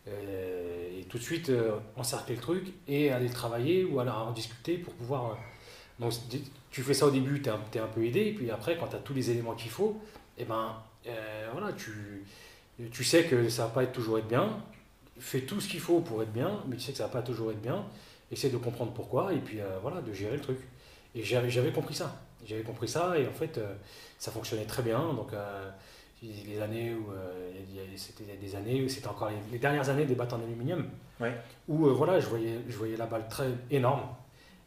et tout de suite encercler le truc et aller le travailler ou aller en discuter pour pouvoir. donc tu fais ça au début, tu es, es, un peu aidé, et puis après, quand tu as tous les éléments qu'il faut, et ben voilà, tu tu sais que ça va pas être toujours être bien. Fais tout ce qu'il faut pour être bien, mais tu sais que ça va pas toujours être bien. Essaie de comprendre pourquoi et puis euh, voilà, de gérer le truc. Et j'avais compris ça. J'avais compris ça et en fait, euh, ça fonctionnait très bien. Donc, euh, les années où c'était des années où c'était encore les, dernières années des battes en aluminium, où voilà, je voyais, je voyais la balle très énorme.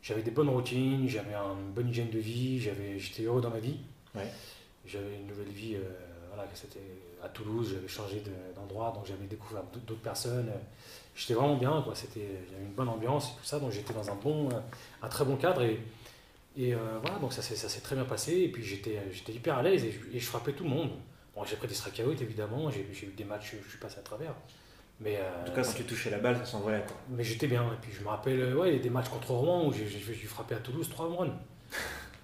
J'avais des bonnes routines, j'avais une bonne hygiène de vie, j'étais heureux dans ma vie. J'avais une nouvelle vie voilà, c'était à Toulouse, j'avais changé d'endroit, donc j'avais découvert d'autres personnes. J'étais vraiment bien, quoi. C'était, j'avais une bonne ambiance et tout ça, donc j'étais dans un bon, un très bon cadre et, et euh, voilà, donc ça s'est, très bien passé. Et puis j'étais, j'étais hyper à l'aise et je, frappais tout le monde. Bon, j'ai pris des strikeouts évidemment, j'ai, eu des matchs, je suis passé à travers. Mais, euh, en tout cas, quand tu touchais la balle, ça s'envolait. Quoi. Mais j'étais bien. Et puis je me rappelle, ouais, il y a des matchs contre Rouen où j'ai, j'ai, frappé à Toulouse 3 runs.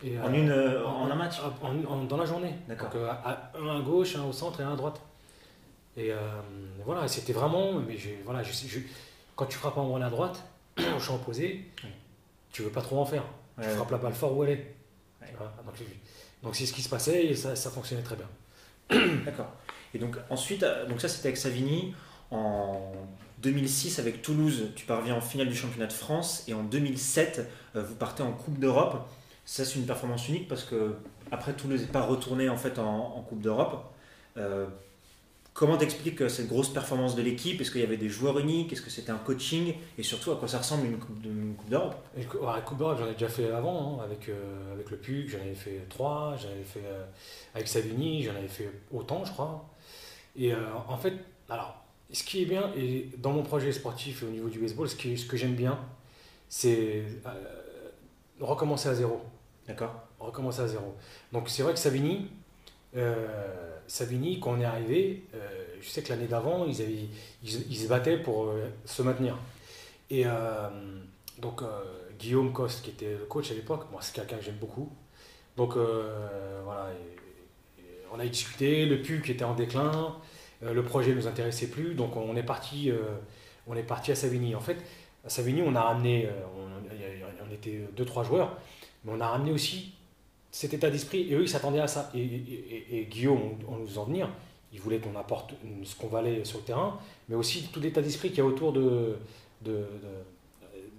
En, une, euh, en, un match Dans la journée. D'accord. Donc, euh, un à gauche, un au centre et un à droite. Et euh, voilà, c'était vraiment. Mais voilà, je, quand tu frappes en run à droite, au champ opposé, tu veux pas trop en faire. tu frappes la balle fort où elle est. donc, c'est ce qui se passait et ça, ça fonctionnait très bien. D'accord. Et donc ensuite, donc ça c'était avec Savigny. En 2006, avec Toulouse, tu parviens en finale du championnat de France. Et en 2007, vous partez en Coupe d'Europe. Ça, c'est une performance unique parce que après Toulouse n'est pas retourné en fait en, Coupe d'Europe. Euh, comment t'expliques cette grosse performance de l'équipe? Est-ce qu'il y avait des joueurs uniques? Est-ce que c'était un coaching? Et surtout, à quoi ça ressemble une Coupe, d'Europe? La Coupe d'Europe, j'en ai déjà fait avant, hein, avec, euh, avec le PUC, j'en avais fait trois, j'en avais fait euh, avec Savigny, j'en avais fait autant, je crois. Et en fait, alors, ce qui est bien, et dans mon projet sportif au niveau du baseball, ce que j'aime bien, c'est recommencer à zéro. D'accord. Recommencer à zéro. Donc c'est vrai que Savigny, euh, Savigny, quand on est arrivé, euh, je sais que l'année d'avant, ils, se battaient pour euh, se maintenir. Et donc Guillaume Coste, qui était le coach à l'époque, moi c'est quelqu'un que j'aime beaucoup. Donc voilà, on a discuté, le PUC était en déclin, le projet ne nous intéressait plus, donc on est parti, on est parti à Savigny. En fait, à Savigny, on a ramené, on, on était deux trois joueurs. Mais on a ramené aussi cet état d'esprit, et eux, ils s'attendaient à ça. Et, Guillaume, on, nous en venir, il voulait qu'on apporte ce qu'on valait sur le terrain, mais aussi tout l'état d'esprit qu'il y a autour de, de,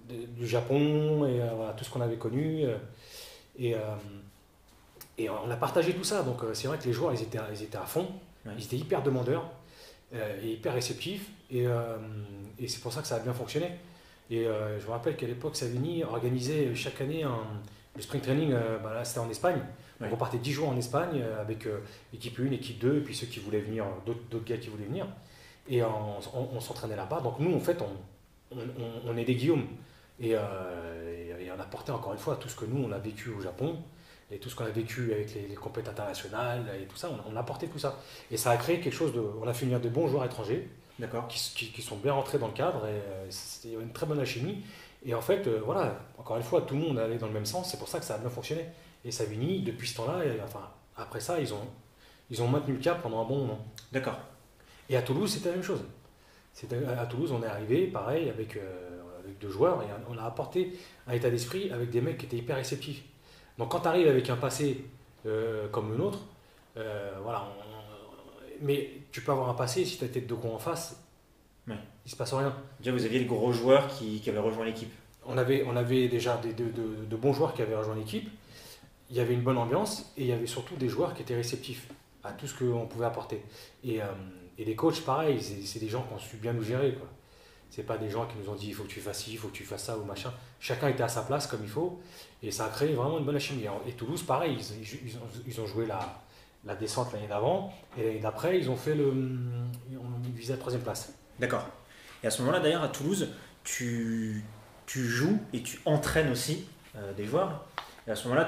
du Japon et euh, tout ce qu'on avait connu. Euh, et, euh, et on a partagé tout ça. Donc c'est vrai que les joueurs, ils étaient, ils étaient à fond, ils étaient hyper demandeurs et hyper réceptifs. Et, et c'est pour ça que ça a bien fonctionné. Et je me rappelle qu'à l'époque, Savigny organisait chaque année un, le sprint training, euh, bah là, c'était en Espagne. on partait 10 jours en Espagne euh, avec euh, équipe 1, équipe 2, et puis ceux qui voulaient venir, d'autres gars qui voulaient venir. Et on, s'entraînait là-bas. Donc nous, en fait, on, on, est des Guillaume. Et, on a porté encore une fois tout ce que nous, on a vécu au Japon, et tout ce qu'on a vécu avec les, compétitions internationales, et tout ça, on, a porté tout ça. Et ça a créé quelque chose de... On a fait venir de bons joueurs étrangers, qui, qui, sont bien rentrés dans le cadre, et c'était une très bonne alchimie. Et en fait, euh, voilà, encore une fois, tout le monde allait dans le même sens, c'est pour ça que ça a bien fonctionné. Et Savigny, depuis ce temps-là, enfin, après ça, ils ont, ils ont maintenu le cap pendant un bon moment. D'accord. Et à Toulouse, c'était la même chose. À Toulouse, on est arrivé, pareil, avec, euh, avec deux joueurs, et on a apporté un état d'esprit avec des mecs qui étaient hyper réceptifs. Donc quand tu arrives avec un passé euh, comme le nôtre, voilà, mais tu peux avoir un passé si tu as tête de con en face, il se passe rien. Déjà, vous aviez le gros joueur qui, qui avait rejoint l'équipe. on avait, on avait déjà des, de, bons joueurs qui avaient rejoint l'équipe. Il y avait une bonne ambiance et il y avait surtout des joueurs qui étaient réceptifs à tout ce qu'on pouvait apporter. Et, euh, et, les coachs, pareil, c'est des gens qui ont su bien nous gérer. Quoi. C'est pas des gens qui nous ont dit il faut que tu fasses ci, il faut que tu fasses ça ou machin. Chacun était à sa place comme il faut et ça a créé vraiment une bonne chimie. Et Toulouse, pareil, ils, ont, ils ont, joué la, la descente l'année d'avant et l'année d'après, ils ont fait le. Ils visaient la troisième place. D'accord. Et à ce moment-là, d'ailleurs, à Toulouse, tu, tu joues et tu entraînes aussi euh, des joueurs. Et à ce moment-là,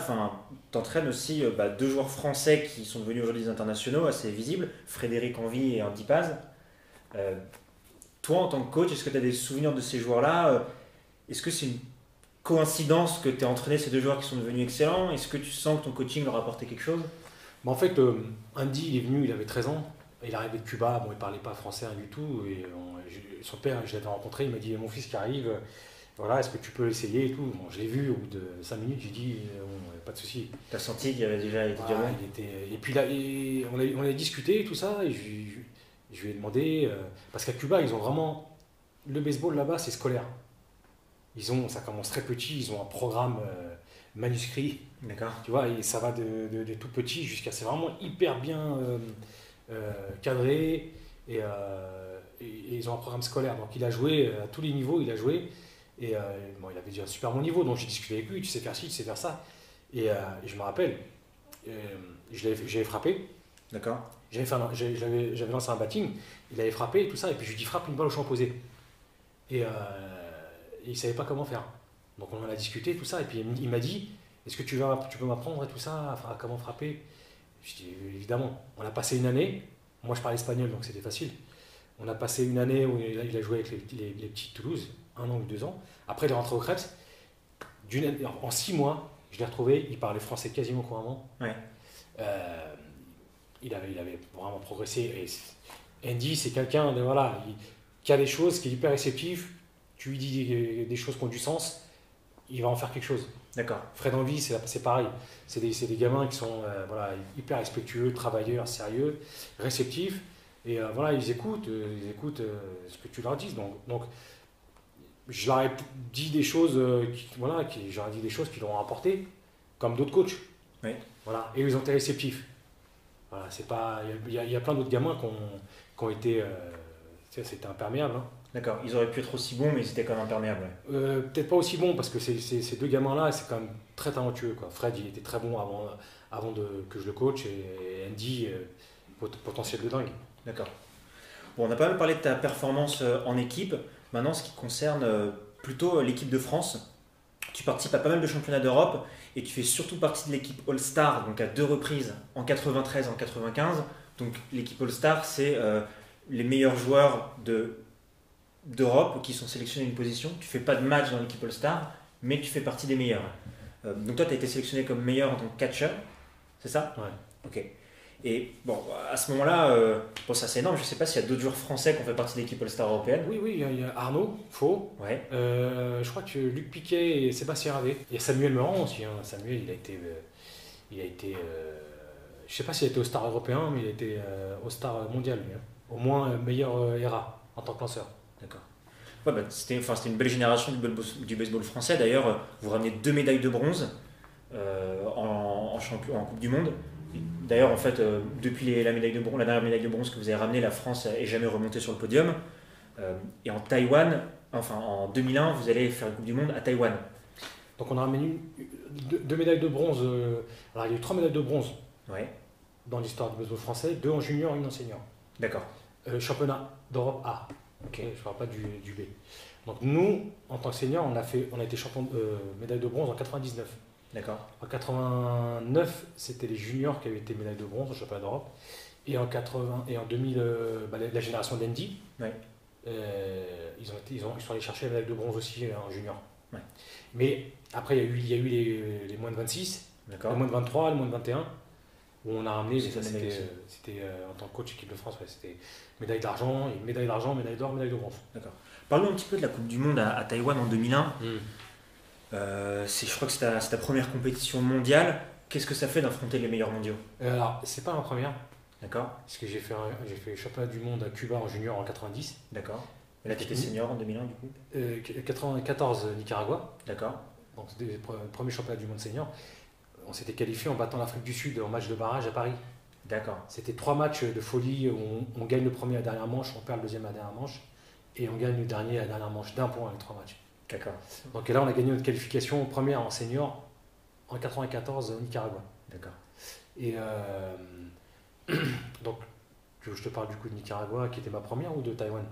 tu entraînes aussi euh, bah, deux joueurs français qui sont devenus aujourd'hui des internationaux assez visibles, Frédéric Envie et Andy Paz. Euh, toi, en tant que coach, est-ce que tu as des souvenirs de ces joueurs-là Est-ce que c'est une coïncidence que tu aies entraîné ces deux joueurs qui sont devenus excellents? Est-ce que tu sens que ton coaching leur a apporté quelque chose? Bah, En fait, Andy, il est venu, il avait 13 ans. Il arrivé de Cuba, bon, il parlait pas français du tout. Et son père, je l'avais rencontré, il m'a dit Mon fils qui arrive, voilà, est-ce que tu peux essayer et tout? Bon, Je l'ai vu au bout de 5 minutes, j'ai dit bon, Pas de souci. Tu as senti qu'il y avait déjà été il était, Et puis là, on, a, on a discuté et tout ça, et je, lui ai demandé euh, parce qu'à Cuba, ils ont vraiment. Le baseball là-bas, c'est scolaire. Ils ont, ça commence très petit, ils ont un programme euh, manuscrit. D'accord. Tu vois, et ça va de, de, tout petit jusqu'à. C'est vraiment hyper bien euh, cadré. Et, et, ils ont un programme scolaire. Donc il a joué à tous les niveaux, il a joué. Et bon, il avait déjà un super bon niveau, donc j'ai discuté avec lui, tu sais faire ci, tu sais faire ça. Et, je me rappelle, j'avais frappé. D'accord. J'avais lancé un batting, il avait frappé et tout ça, et puis je lui dis frappe une balle au champ opposé. Et, il ne savait pas comment faire. Donc on en a discuté, tout ça, et puis il m'a dit Est-ce que tu, vas, tu peux m'apprendre tout ça, à, comment frapper? Je dis Évidemment. On a passé une année, moi je parle espagnol donc c'était facile. On a passé une année où il a joué avec les, les, petits Toulouse, un an ou deux ans. Après il est rentré au Krebs. En six mois, je l'ai retrouvé, il parlait français quasiment couramment. Ouais. Euh, il, avait, il avait vraiment progressé. Et Andy, c'est quelqu'un voilà, qui a des choses, qui est hyper réceptif, tu lui dis des, choses qui ont du sens, il va en faire quelque chose. D'accord. Fred Envie, c'est pareil. C'est des, des, gamins qui sont euh, voilà, hyper respectueux, travailleurs, sérieux, réceptifs. Et euh, voilà, ils écoutent, euh, ils écoutent ce que tu leur dis. Donc, donc je leur ai dit des choses, qui, voilà, qui, ai dit des choses qui leur ont apporté, comme d'autres coachs. Oui. Voilà, et ils ont été réceptifs. Voilà, c'est pas, il y, a plein d'autres gamins qui ont, qui ont été, c'était imperméable. Hein. D'accord, ils auraient pu être aussi bons, mais ils étaient quand même imperméables. Euh, peut-être pas aussi bons, parce que ces deux gamins-là, c'est quand même très talentueux. Quoi. Fred, il était très bon avant, avant de, que je le coach, et Andy, euh, potentiel de dingue. D'accord. Bon, on a pas mal parlé de ta performance euh, en équipe. Maintenant, ce qui concerne plutôt l'équipe de France, tu participes à pas mal de championnats d'Europe et tu fais surtout partie de l'équipe All-Star, donc à deux reprises, en 93 et en 95. Donc l'équipe All-Star, c'est les meilleurs joueurs de d'Europe qui sont sélectionnés à une position. Tu fais pas de match dans l'équipe All-Star, mais tu fais partie des meilleurs. Euh, donc toi, tu as été sélectionné comme meilleur en tant que catcher, c'est ça? Ouais. Ok. Et bon, à ce moment-là, euh, bon, ça c'est énorme. Je sais pas s'il y a d'autres joueurs français qui ont fait partie de l'équipe All-Star européenne. Oui, oui, il y a Arnaud, Faux. Ouais. Euh, je crois que Luc Piquet et Sébastien Ravé. Il y a Samuel Meurant aussi. Hein. Samuel, il a été. il a été je sais pas s'il a été au Star européen, mais il a été au Star mondial, hein. Au moins meilleur ERA en tant que lanceur. Ouais, bah, c'était, une belle génération du, baseball français. D'ailleurs, vous ramenez deux médailles de bronze euh, en, Coupe du Monde. D'ailleurs, en fait, euh, depuis la, médaille de bronze, la dernière médaille de bronze que vous avez ramenée, la France n'est jamais remontée sur le podium. Euh, et en Taïwan, enfin en 2001, vous allez faire une Coupe du Monde à Taïwan. Donc on a ramené deux, médailles de bronze. alors il y a eu trois médailles de bronze ouais. dans l'histoire du baseball français, deux en junior, une en senior. D'accord. championnat d'Europe A. Ok, je ne parle pas du, du, B. Donc nous, en tant que senior, on a, fait, on a été champion de euh, médaille de bronze en 99. D'accord. En 89, c'était les juniors qui avaient été médaille de bronze au championnat d'Europe. Et en 80 et en 2000, euh, bah, la, génération d'Andy, ouais. euh, ils, ont été, ils, ont, ils, sont allés chercher la médaille de bronze aussi en junior. Ouais. Mais après, il y a eu, il y a eu les, les moins de 26, les moins de 23, les moins de 21 où on a ramené, c'était en tant que coach équipe de France, c'était médaille d'argent, médaille d'argent, médaille d'or, médaille de bronze. D'accord. Parlons un petit peu de la Coupe du Monde à, Taïwan en 2001. Hmm. Euh, je crois que c'est ta, première compétition mondiale. Qu'est-ce que ça fait d'affronter les meilleurs mondiaux? Euh, Alors, c'est pas ma première. D'accord. Parce que j'ai fait, j'ai fait championnat du monde à Cuba en junior en 90. D'accord. Et là, tu étais senior en 2001 du coup? euh, 94 Nicaragua. D'accord. Donc c'était le premier championnat du monde senior. On s'était qualifié en battant l'Afrique du Sud en match de barrage à Paris. D'accord. C'était trois matchs de folie. On, on, gagne le premier à la dernière manche, on perd le deuxième à la dernière manche. Et on gagne le dernier à la dernière manche d'un point avec trois matchs. D'accord. Donc là, on a gagné notre qualification première en senior en 94 au Nicaragua. D'accord. Et euh, donc, je te parle du coup de Nicaragua, qui était ma première, ou de Taïwan?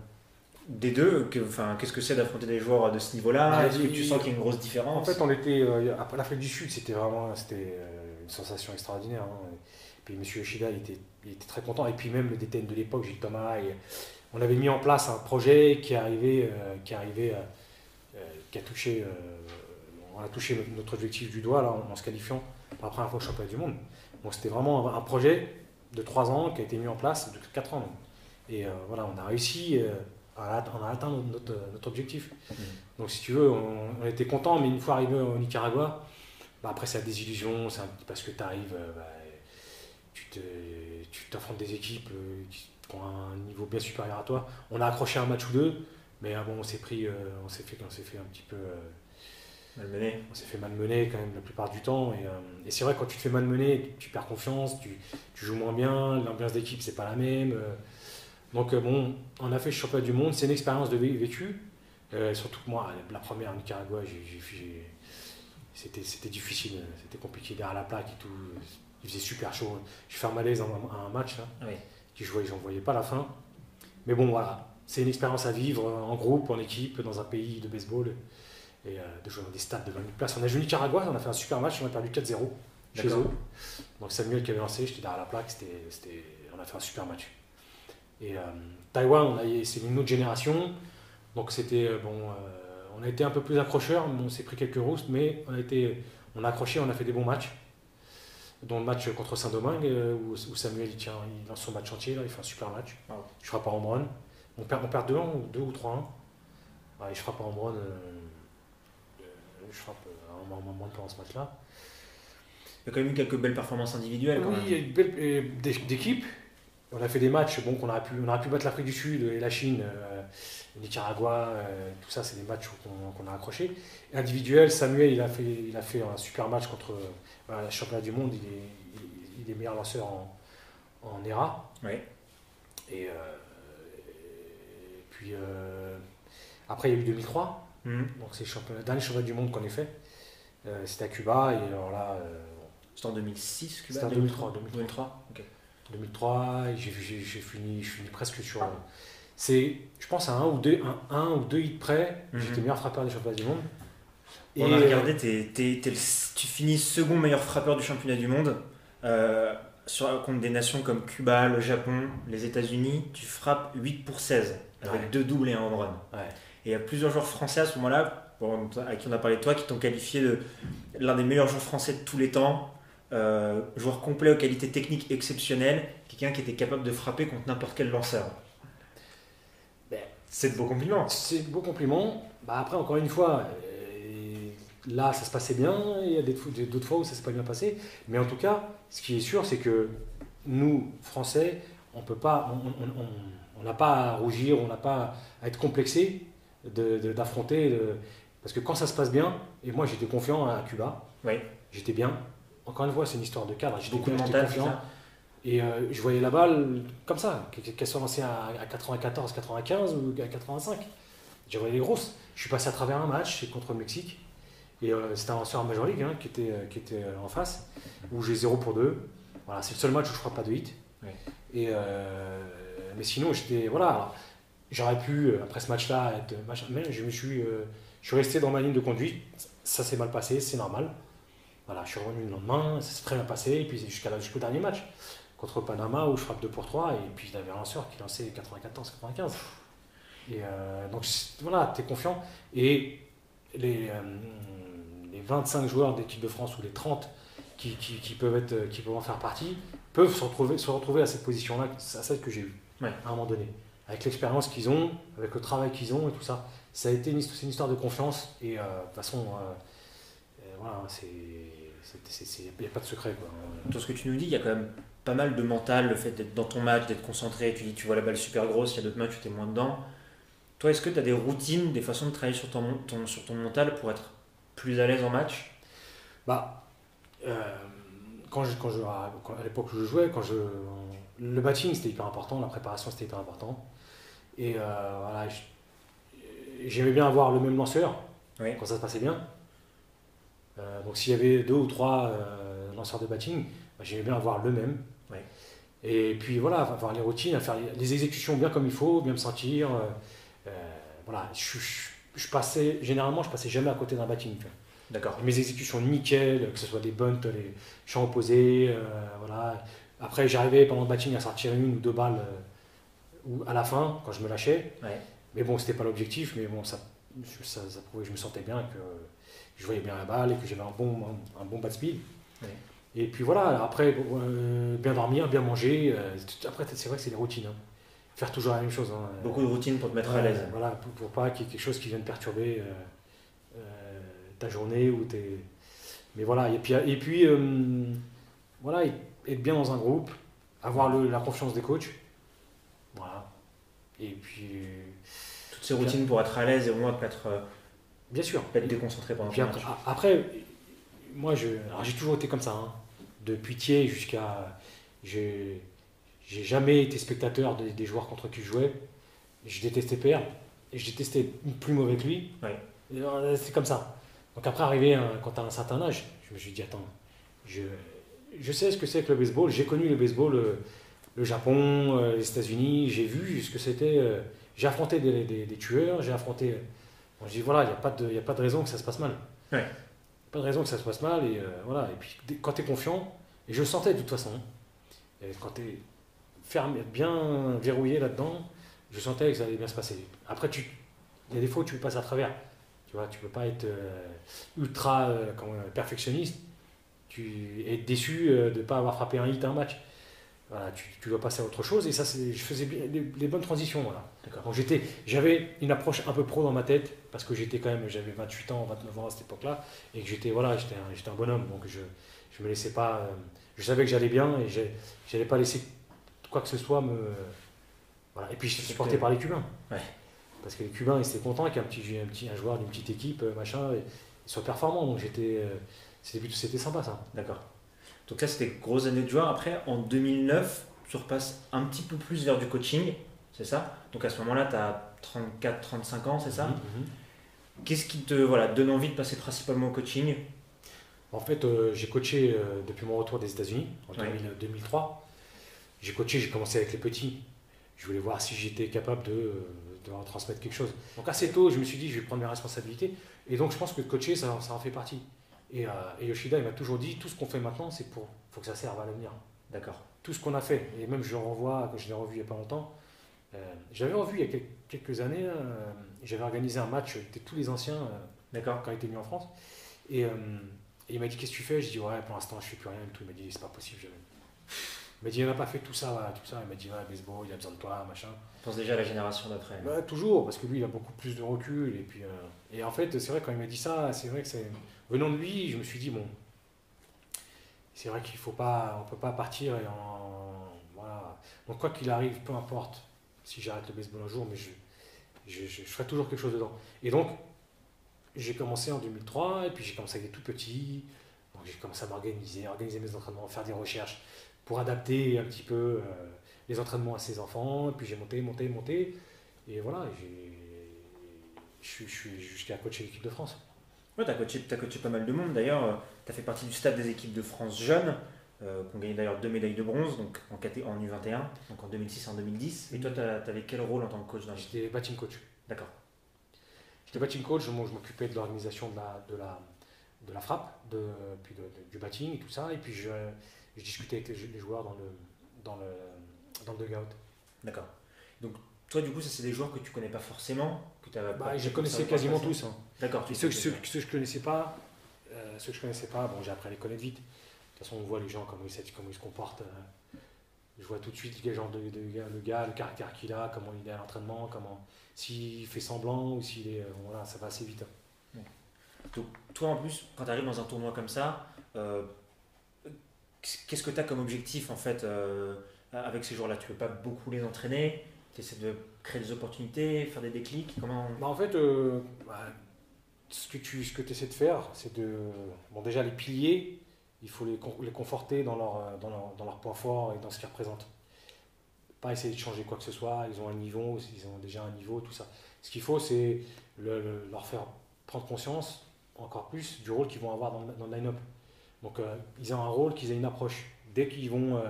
Des deux, qu'est-ce que c'est d'affronter des joueurs de ce niveau-là? Bah, Est-ce que tu sens qu'il y a une grosse différence? En fait, on était. Euh, après l'Afrique du Sud, c'était vraiment c'était, euh, une sensation extraordinaire. Hein. Et puis, M. Yoshida, il était, il était, très content. Et puis, même le DTN de l'époque, Gilles Thomas, on avait mis en place un projet qui arrivait, qui arrivait qui a touché, on a touché notre objectif du doigt là, en, se qualifiant pour la première fois au championnat du monde. Donc c'était vraiment un projet de 3 ans qui a été mis en place de 4 ans. Et euh, voilà, on a réussi, euh, on a atteint notre, notre, objectif. Mmh. Donc si tu veux, on, était content, mais une fois arrivé au Nicaragua, bah, après c'est la désillusion, c'est parce que tu arrives, euh, bah, tu t'affrontes des équipes qui ont un niveau bien supérieur à toi. On a accroché un match ou deux, mais bon, on s'est pris, on s'est fait, on s'est fait un petit peu Malmené. On s'est fait malmener quand même la plupart du temps. Et, euh, et c'est vrai, quand tu te fais malmener, tu perds confiance, tu, tu joues moins bien, l'ambiance d'équipe, c'est pas la même. Euh. Donc, euh, bon, on a fait le championnat du monde, c'est une expérience de vécu. surtout que moi, la première en Nicaragua, c'était difficile, c'était compliqué derrière la plaque et tout. Il faisait super chaud. J'ai fait un malaise à un, match, là, oui. qui jouait, j'en voyais pas la fin. Mais bon, voilà, c'est une expérience à vivre en groupe, en équipe, dans un pays de baseball et euh, de jouer dans des stades de 20 000 places. On a joué Nicaragua, on a fait un super match, on a perdu 4-0 chez eux. Donc Samuel qui avait lancé, j'étais derrière la plaque, c'était, on a fait un super match. Et euh, Taïwan, c'est une autre génération, donc c'était euh, bon, on a été un peu plus accrocheurs, on s'est pris quelques roustes, mais on a été, on a accroché, on a fait des bons matchs. Dont le match contre Saint-Domingue, où, Samuel il, tient, il lance son match entier, là, il fait un super match. Je frappe en run. On perd, on perd 2-1 ou 2 ou 3-1. et je frappe en run je frappe euh, un moment de temps ce match-là. Il y a quand même eu quelques belles performances individuelles. oui, il y a eu belle euh. On a fait des matchs, bon, qu'on aurait pu, on aurait pu battre l'Afrique du Sud et la Chine, euh, Nicaragua, tout ça, c'est des matchs qu'on a accrochés. individuel, Samuel, il a fait, il a fait un super match contre le championnat du monde. Il est, il, est meilleur lanceur en, en ERA. Oui. Et, puis après, il y a eu 2003. Mhm. Donc c'est le dernier championnat du monde qu'on ait fait. Euh, c'était à Cuba et alors là. Euh, c'était en 2006 Cuba? C'était en 2003. 2003, 2003 j'ai fini, fini presque sur. C'est, je pense, à un ou deux, un, un ou deux hits près, mhm. j'étais meilleur frappeur des championnats du monde. On a regardé, tu finis second meilleur frappeur du championnat du monde. Euh, sur, contre des nations comme Cuba, le Japon, les États-Unis, tu frappes 8 pour 16 avec deux doubles et un home run. Ouais. Et il y a plusieurs joueurs français à ce moment-là, à qui on a parlé de toi, qui t'ont qualifié de l'un des meilleurs joueurs français de tous les temps, euh, joueur complet aux qualités techniques exceptionnelles, quelqu'un qui était capable de frapper contre n'importe quel lanceur. Ben, c'est de beaux compliments. C'est de beaux compliments. Bah après, encore une fois, euh, là, ça se passait bien. Il y a d'autres fois où ça s'est pas bien passé. Mais en tout cas, ce qui est sûr, c'est que nous, Français, on peut pas, on n'a pas à rougir, on n'a pas à être complexé d'affronter. De, parce que quand ça se passe bien, et moi j'étais confiant à Cuba, oui. j'étais bien. Encore une fois, c'est une histoire de cadre. Beaucoup de mental. Et euh, je voyais la balle comme ça, qu'elle soit lancée à, 94, 95 ou à 85. Je voyais les grosses. Je suis passé à travers un match contre le Mexique. Et euh, c'était un lanceur Major League hein, qui, était, euh, qui était en face, où j'ai 0 pour 2. Voilà, c'est le seul match où je ne crois pas de hit. Et, mais sinon, j'étais. Voilà. J'aurais pu, après ce match-là, être machin, mais je me suis, euh, je suis resté dans ma ligne de conduite. Ça s'est mal passé, c'est normal. Voilà, je suis revenu le lendemain, ça s'est très bien passé, et puis jusqu'à jusqu'au dernier match contre Panama où je frappe 2 pour 3, et puis j'avais un lanceur qui lançait 94-95. Et euh, donc voilà, tu es confiant. Et les, les 25 joueurs d'équipe de France ou les 30 qui, qui, qui, peuvent être, qui peuvent en faire partie peuvent se retrouver, se retrouver à cette position-là, à celle que j'ai eue à un moment donné avec l'expérience qu'ils ont, avec le travail qu'ils ont et tout ça. Ça a été une, une histoire de confiance et euh, de toute façon, euh, euh, voilà, il n'y a pas de secret. Quoi. Tout ce que tu nous dis, il y a quand même pas mal de mental, le fait d'être dans ton match, d'être concentré, tu dis tu vois la balle super grosse, il y a d'autres matchs où tu es moins dedans. Toi, est-ce que tu as des routines, des façons de travailler sur ton, sur ton mental pour être plus à l'aise en match? Bah, euh, quand je, quand je, à l'époque où je jouais, quand je, le batting c'était hyper important, la préparation c'était hyper important. Et euh, voilà, j'aimais bien avoir le même lanceur quand ça se passait bien. Euh, donc s'il y avait deux ou trois lanceurs de batting, bah, j'aimais bien avoir le même. Et puis voilà, avoir les routines, faire les, exécutions bien comme il faut, bien me sentir. voilà, je, je, passais, généralement, je passais jamais à côté d'un batting. D'accord. Mes exécutions nickel, que ce soit des bunts, les champs opposés, euh, voilà. Après, j'arrivais pendant le batting à sortir une ou deux balles euh, ou à la fin, quand je me lâchais. Mais bon, c'était pas l'objectif, mais bon, ça, ça, prouvait que je me sentais bien, que je voyais bien la balle et que j'avais un bon, un, bon bat speed. Et puis voilà, après, euh, bien dormir, bien manger. après, c'est vrai que c'est des routines. Hein. Faire toujours la même chose. Hein. Beaucoup de routines pour te mettre à l'aise. Voilà, pour, pour pas qu'il y ait quelque chose qui vienne perturber ta journée ou tes. Mais voilà, et puis, et puis euh, voilà, être bien dans un groupe, avoir le, la confiance des coachs. Voilà. Et puis. Toutes ces routines pour être à l'aise et au moins pas être. Euh, bien sûr. Pas être déconcentré pendant match. Après, moi, j'ai toujours été comme ça. Hein. De Pitié jusqu'à. J'ai jamais été spectateur des, joueurs contre qui je jouais. Je détestais perdre. Et je détestais plus mauvais que lui. Euh, c'est comme ça. Donc après, arrivé quand tu as un certain âge, je me suis dit, attends, je, je sais ce que c'est que le baseball. J'ai connu le baseball, le, le Japon, euh, les États-Unis, j'ai vu ce que c'était. Euh, j'ai affronté des, des, tueurs, j'ai affronté. Je dis, voilà, il n'y a, pas de, a pas de raison que ça se passe mal. Ouais. Pas de raison que ça se passe mal. Et, euh, voilà. et puis quand tu es confiant, et je le sentais de toute façon, et quand tu es fermé, bien verrouillé là-dedans, je sentais que ça allait bien se passer. Après, il y a des fois où tu passes à travers. Tu vois, tu peux pas être euh, ultra euh, perfectionniste tu es déçu euh, de ne pas avoir frappé un hit à un match. Voilà, tu, tu, dois passer à autre chose et ça, je faisais les, bonnes transitions. Voilà. Donc j'étais, j'avais une approche un peu pro dans ma tête parce que j'étais quand même, j'avais 28 ans, 29 ans à cette époque-là et que j'étais voilà, j'étais un, j'étais un bonhomme donc je je me laissais pas, je savais que j'allais bien et j'allais pas laisser quoi que ce soit me voilà. Et puis je suis supporté par les Cubains. Ouais. Parce que les Cubains, ils étaient contents qu'un petit, un petit un joueur d'une petite équipe, euh, machin, soit performant. Donc j'étais, euh, c'était, c'était sympa ça. D'accord. Donc là, c'était grosses années de joueur. Après, en 2009, tu repasses un petit peu plus vers du coaching, c'est ça? Donc à ce moment-là, tu as 34-35 ans, c'est ça? Mhm, mhm. Qu'est-ce qui te voilà, donne envie de passer principalement au coaching? En fait, euh, j'ai coaché depuis mon retour des États-Unis en 2003. J'ai coaché, j'ai commencé avec les petits. Je voulais voir si j'étais capable de de transmettre quelque chose. Donc assez tôt, je me suis dit, je vais prendre mes responsabilités. Et donc je pense que coacher, ça, ça en fait partie. Et, euh, Yoshida, il m'a toujours dit, tout ce qu'on fait maintenant, c'est pour faut que ça serve à l'avenir. D'accord. Tout ce qu'on a fait, et même je le renvoie, quand je l'ai revu il n'y a pas longtemps, euh, j'avais revu il y a quelques années, euh, j'avais organisé un match avec tous les anciens D'accord. quand il était venu en France. Et, il m'a dit, qu'est-ce que tu fais? Je dis, ouais, pour l'instant, je ne fais plus rien tout. Il m'a dit, c'est pas possible. Il m'a dit, il n'a pas fait tout ça, tout ça. Il m'a dit, ouais, baseball, il a besoin de toi, machin. pense déjà à la génération d'après. Bah, toujours, parce que lui, il a beaucoup plus de recul. Et, puis, euh, et en fait, c'est vrai, quand il m'a dit ça, c'est vrai que c'est. Venant de lui, je me suis dit, bon, c'est vrai qu'il faut pas, on peut pas partir et. Voilà. Donc, quoi qu'il arrive, peu importe si j'arrête le baseball un jour, mais je, ferai toujours quelque chose dedans. Et donc, j'ai commencé en 2003, et puis j'ai commencé avec des tout petits. Donc, j'ai commencé à m'organiser, organiser mes entraînements, faire des recherches pour adapter un petit peu euh, les entraînements à ses enfants. Et puis j'ai monté, monté, monté. Et voilà, je suis jusqu'à coacher l'équipe de France. Ouais, tu as coaché, as coaché pas mal de monde. D'ailleurs, euh, tu as fait partie du staff des équipes de France jeunes, euh, qui ont gagné d'ailleurs deux médailles de bronze, donc en, en U21, donc en 2006 et en 2010. Et toi, tu avais quel rôle en tant que coach J'étais batting coach. D'accord. J'étais batting coach, moi je m'occupais de l'organisation de la, de, la, de la frappe, de, puis du batting et tout ça. Et puis je, je discutais avec les, joueurs dans le, dans le, dans le dugout. D'accord. Donc, toi, du coup, ça, c'est des joueurs que tu connais pas forcément que bah, Je connaissais quasiment tous. Hein. D'accord. Ceux, ceux, ceux, que je connaissais pas, euh, ceux que je connaissais pas, bon, j'ai appris à les connaître vite. De toute façon, on voit les gens, comment ils, comment ils se comportent. Euh. je vois tout de suite le genre de, de, le gars, le caractère qu'il a, comment il est à l'entraînement, comment s'il fait semblant ou s'il est. Euh, voilà, ça va assez vite. Hein. Donc, toi, en plus, quand tu arrives dans un tournoi comme ça, qu'est-ce que tu as comme objectif en fait avec ces joueurs-là? Tu ne veux pas beaucoup les entraîner? Tu essaies de créer des opportunités, faire des déclics Comment... Bah, en fait, euh, bah, ce que tu ce que essaies de faire, c'est de. Bon, déjà, les piliers, il faut les, les conforter dans leur, dans, leur, dans point fort et dans ce qu'ils représentent. Pas essayer de changer quoi que ce soit, ils ont un niveau, ils ont déjà un niveau, tout ça. Ce qu'il faut, c'est le, leur faire prendre conscience encore plus du rôle qu'ils vont avoir dans, dans le line-up. Donc, euh, ils ont un rôle, qu'ils aient une approche. Dès qu'ils. Euh,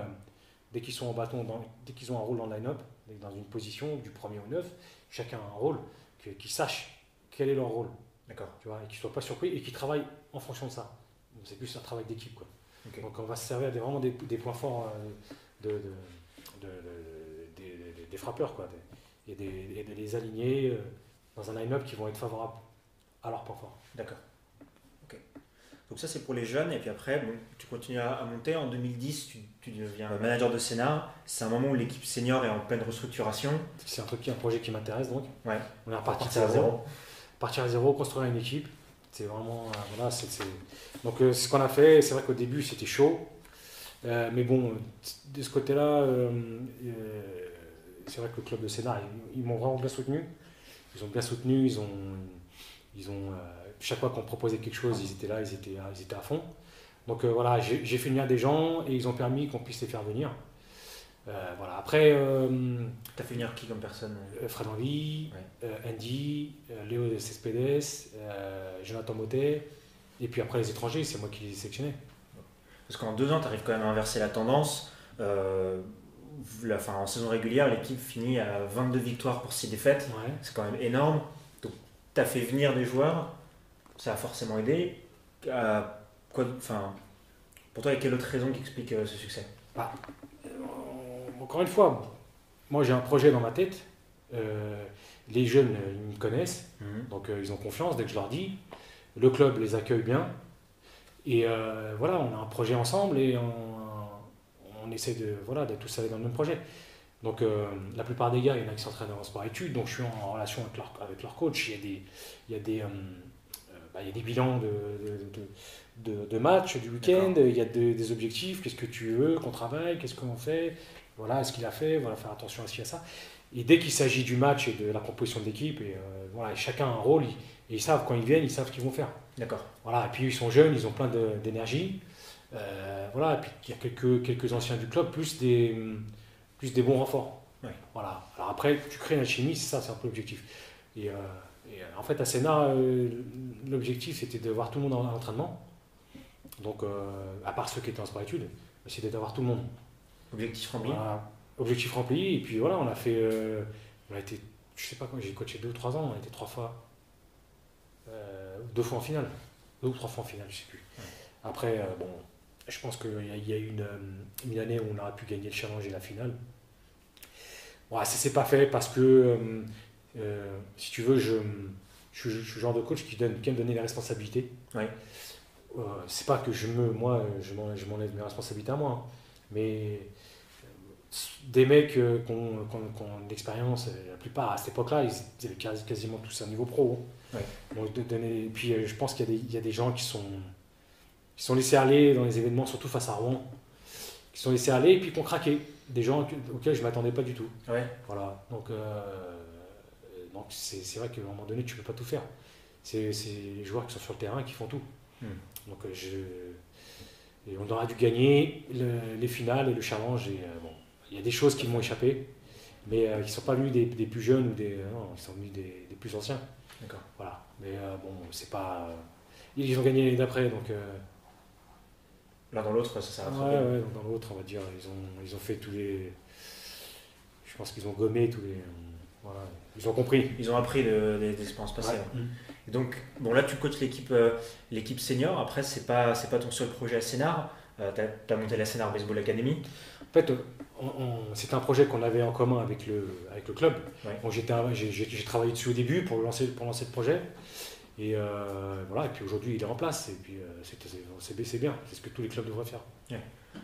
sont en bâton, dès qu'ils ont un rôle dans le line-up, dans une position du premier au neuf, chacun a un rôle, qu'ils sachent quel est leur rôle. D'accord. Tu vois, et qu'ils ne soient pas surpris et qu'ils travaillent en fonction de ça. C'est plus un travail d'équipe. Quoi. Donc on va se servir des, vraiment des, des points forts euh, de, de, des, des, frappeurs. Quoi. Et, de les aligner euh, dans un line-up qui vont être favorables à leurs points forts. D'accord. Donc ça c'est pour les jeunes et puis après bon, tu continues à, monter. En 2010 tu, tu deviens manager de Sénat. C'est un moment où l'équipe senior est en pleine restructuration. C'est un truc, un projet qui m'intéresse donc. Ouais. On est reparti à zéro. Partir à zéro, construire une équipe. C'est vraiment euh, voilà, c'est, donc euh, c'est ce qu'on a fait. C'est vrai qu'au début c'était chaud, euh, mais bon de ce côté-là, c'est vrai que le club de Sénat ils, m'ont vraiment bien soutenu. Ils ont bien soutenu. Ils ont ils ont chaque fois qu'on proposait quelque chose, ils étaient là, ils étaient, ils étaient à fond. Donc euh, voilà, j'ai fait venir des gens et ils ont permis qu'on puisse les faire venir. Euh, voilà. Après. Euh, T'as fait venir qui comme personne? Fred Henry, Andy, Léo Cespedes, Jonathan Motet, et puis après les étrangers, c'est moi qui les ai sélectionnés. Parce qu'en deux ans, tu arrives quand même à inverser la tendance. La, fin, en saison régulière, l'équipe finit à 22 victoires pour 6 défaites. C'est quand même énorme. Donc, tu as fait venir des joueurs ça a forcément aidé. quoi, enfin, pour toi, il y a quelle autre raison qui explique euh, ce succès? Bah, euh, Encore une fois, moi j'ai un projet dans ma tête. Euh, les jeunes, ils me connaissent, mhm. donc ils ont confiance dès que je leur dis. Le club les accueille bien. Et voilà, on a un projet ensemble et on, essaie de, voilà, de tous dans le même projet. Donc la plupart des gars, il y en a qui s'entraînent en sport études, donc je suis en relation avec leur, avec leur coach. Il y a des, il y a des, bah, il y a des bilans de, de, de, matchs du week-end, il y a des objectifs, qu'est-ce que tu veux qu'on travaille, qu'est-ce qu'on fait, voilà, est-ce qu'il a fait, voilà, faire attention à ce qu'il y a ça. Et dès qu'il s'agit du match et de la composition de l'équipe, et euh, voilà, chacun a un rôle, et ils savent quand ils viennent, ils savent ce qu'ils vont faire. D'accord. Voilà, et puis ils sont jeunes, ils ont plein d'énergie. Euh, voilà, et puis il y a quelques, quelques anciens du club, plus des, plus des bons renforts. Voilà. Alors après, tu crées une alchimie, c'est ça, c'est un peu l'objectif. Et euh, en fait, à Sénat, euh, l'objectif c'était de voir tout le monde en entraînement. Donc, euh, à part ceux qui étaient en sport études, c'était d'avoir tout le monde. Objectif rempli Objectif rempli, et puis voilà, on a fait. on a été, je sais pas quand, j'ai coaché deux ou trois ans, on a été trois fois. deux fois en finale. Deux ou trois fois en finale, je sais plus. Après, bon, je pense qu'il y, y, a eu une, une, année où on aurait pu gagner le challenge et la finale. Bon, ça s'est pas fait parce que euh, si tu veux, je, je, suis le genre de coach qui, donne, qui aime donner les responsabilités. Ouais. Euh, c'est pas que je me, moi, je m'enlève mes responsabilités à moi, hein. mais euh, des mecs euh, qui ont, de l'expérience, la plupart à cette époque-là, ils étaient quasiment tous à niveau pro. Hein. Ouais. Donc, de donner, puis je pense qu'il y, y, a des gens qui sont, qui sont laissés aller dans les événements, surtout face à Rouen, qui sont laissés aller et puis qui ont craqué. Des gens auxquels je ne m'attendais pas du tout. Ouais. Voilà. Donc, c'est vrai qu'à un moment donné, tu ne peux pas tout faire. C'est les joueurs qui sont sur le terrain qui font tout. Hmm. Donc euh, je, et on aura dû gagner les finales et le challenge. Et, euh, bon, il y a des choses qui m'ont échappé, mais euh, qui ne sont pas venus des, des, plus jeunes ou des. non, ils sont venus des, des plus anciens. D'accord. Voilà. Mais bon, c'est pas. ils ont gagné l'année d'après, donc. L'un dans l'autre, ça rattrapé. Ouais, ouais, dans l'autre, on va dire. Ils ont, ils ont fait tous les. Je pense qu'ils ont gommé tous les. Voilà. Ils ont compris. Ils ont appris des expériences passées. donc, bon, là, tu coaches l'équipe euh, l'équipe senior. Après, c'est pas, pas ton seul projet à Sénart. Euh, tu as, monté la Sénart Baseball Academy. En fait, c'est un projet qu'on avait en commun avec le, avec le club. J'ai travaillé dessus au début pour lancer, pour lancer le projet. Et euh, voilà, et puis aujourd'hui, il est en place. Et puis, c'est bien. C'est ce que tous les clubs devraient faire.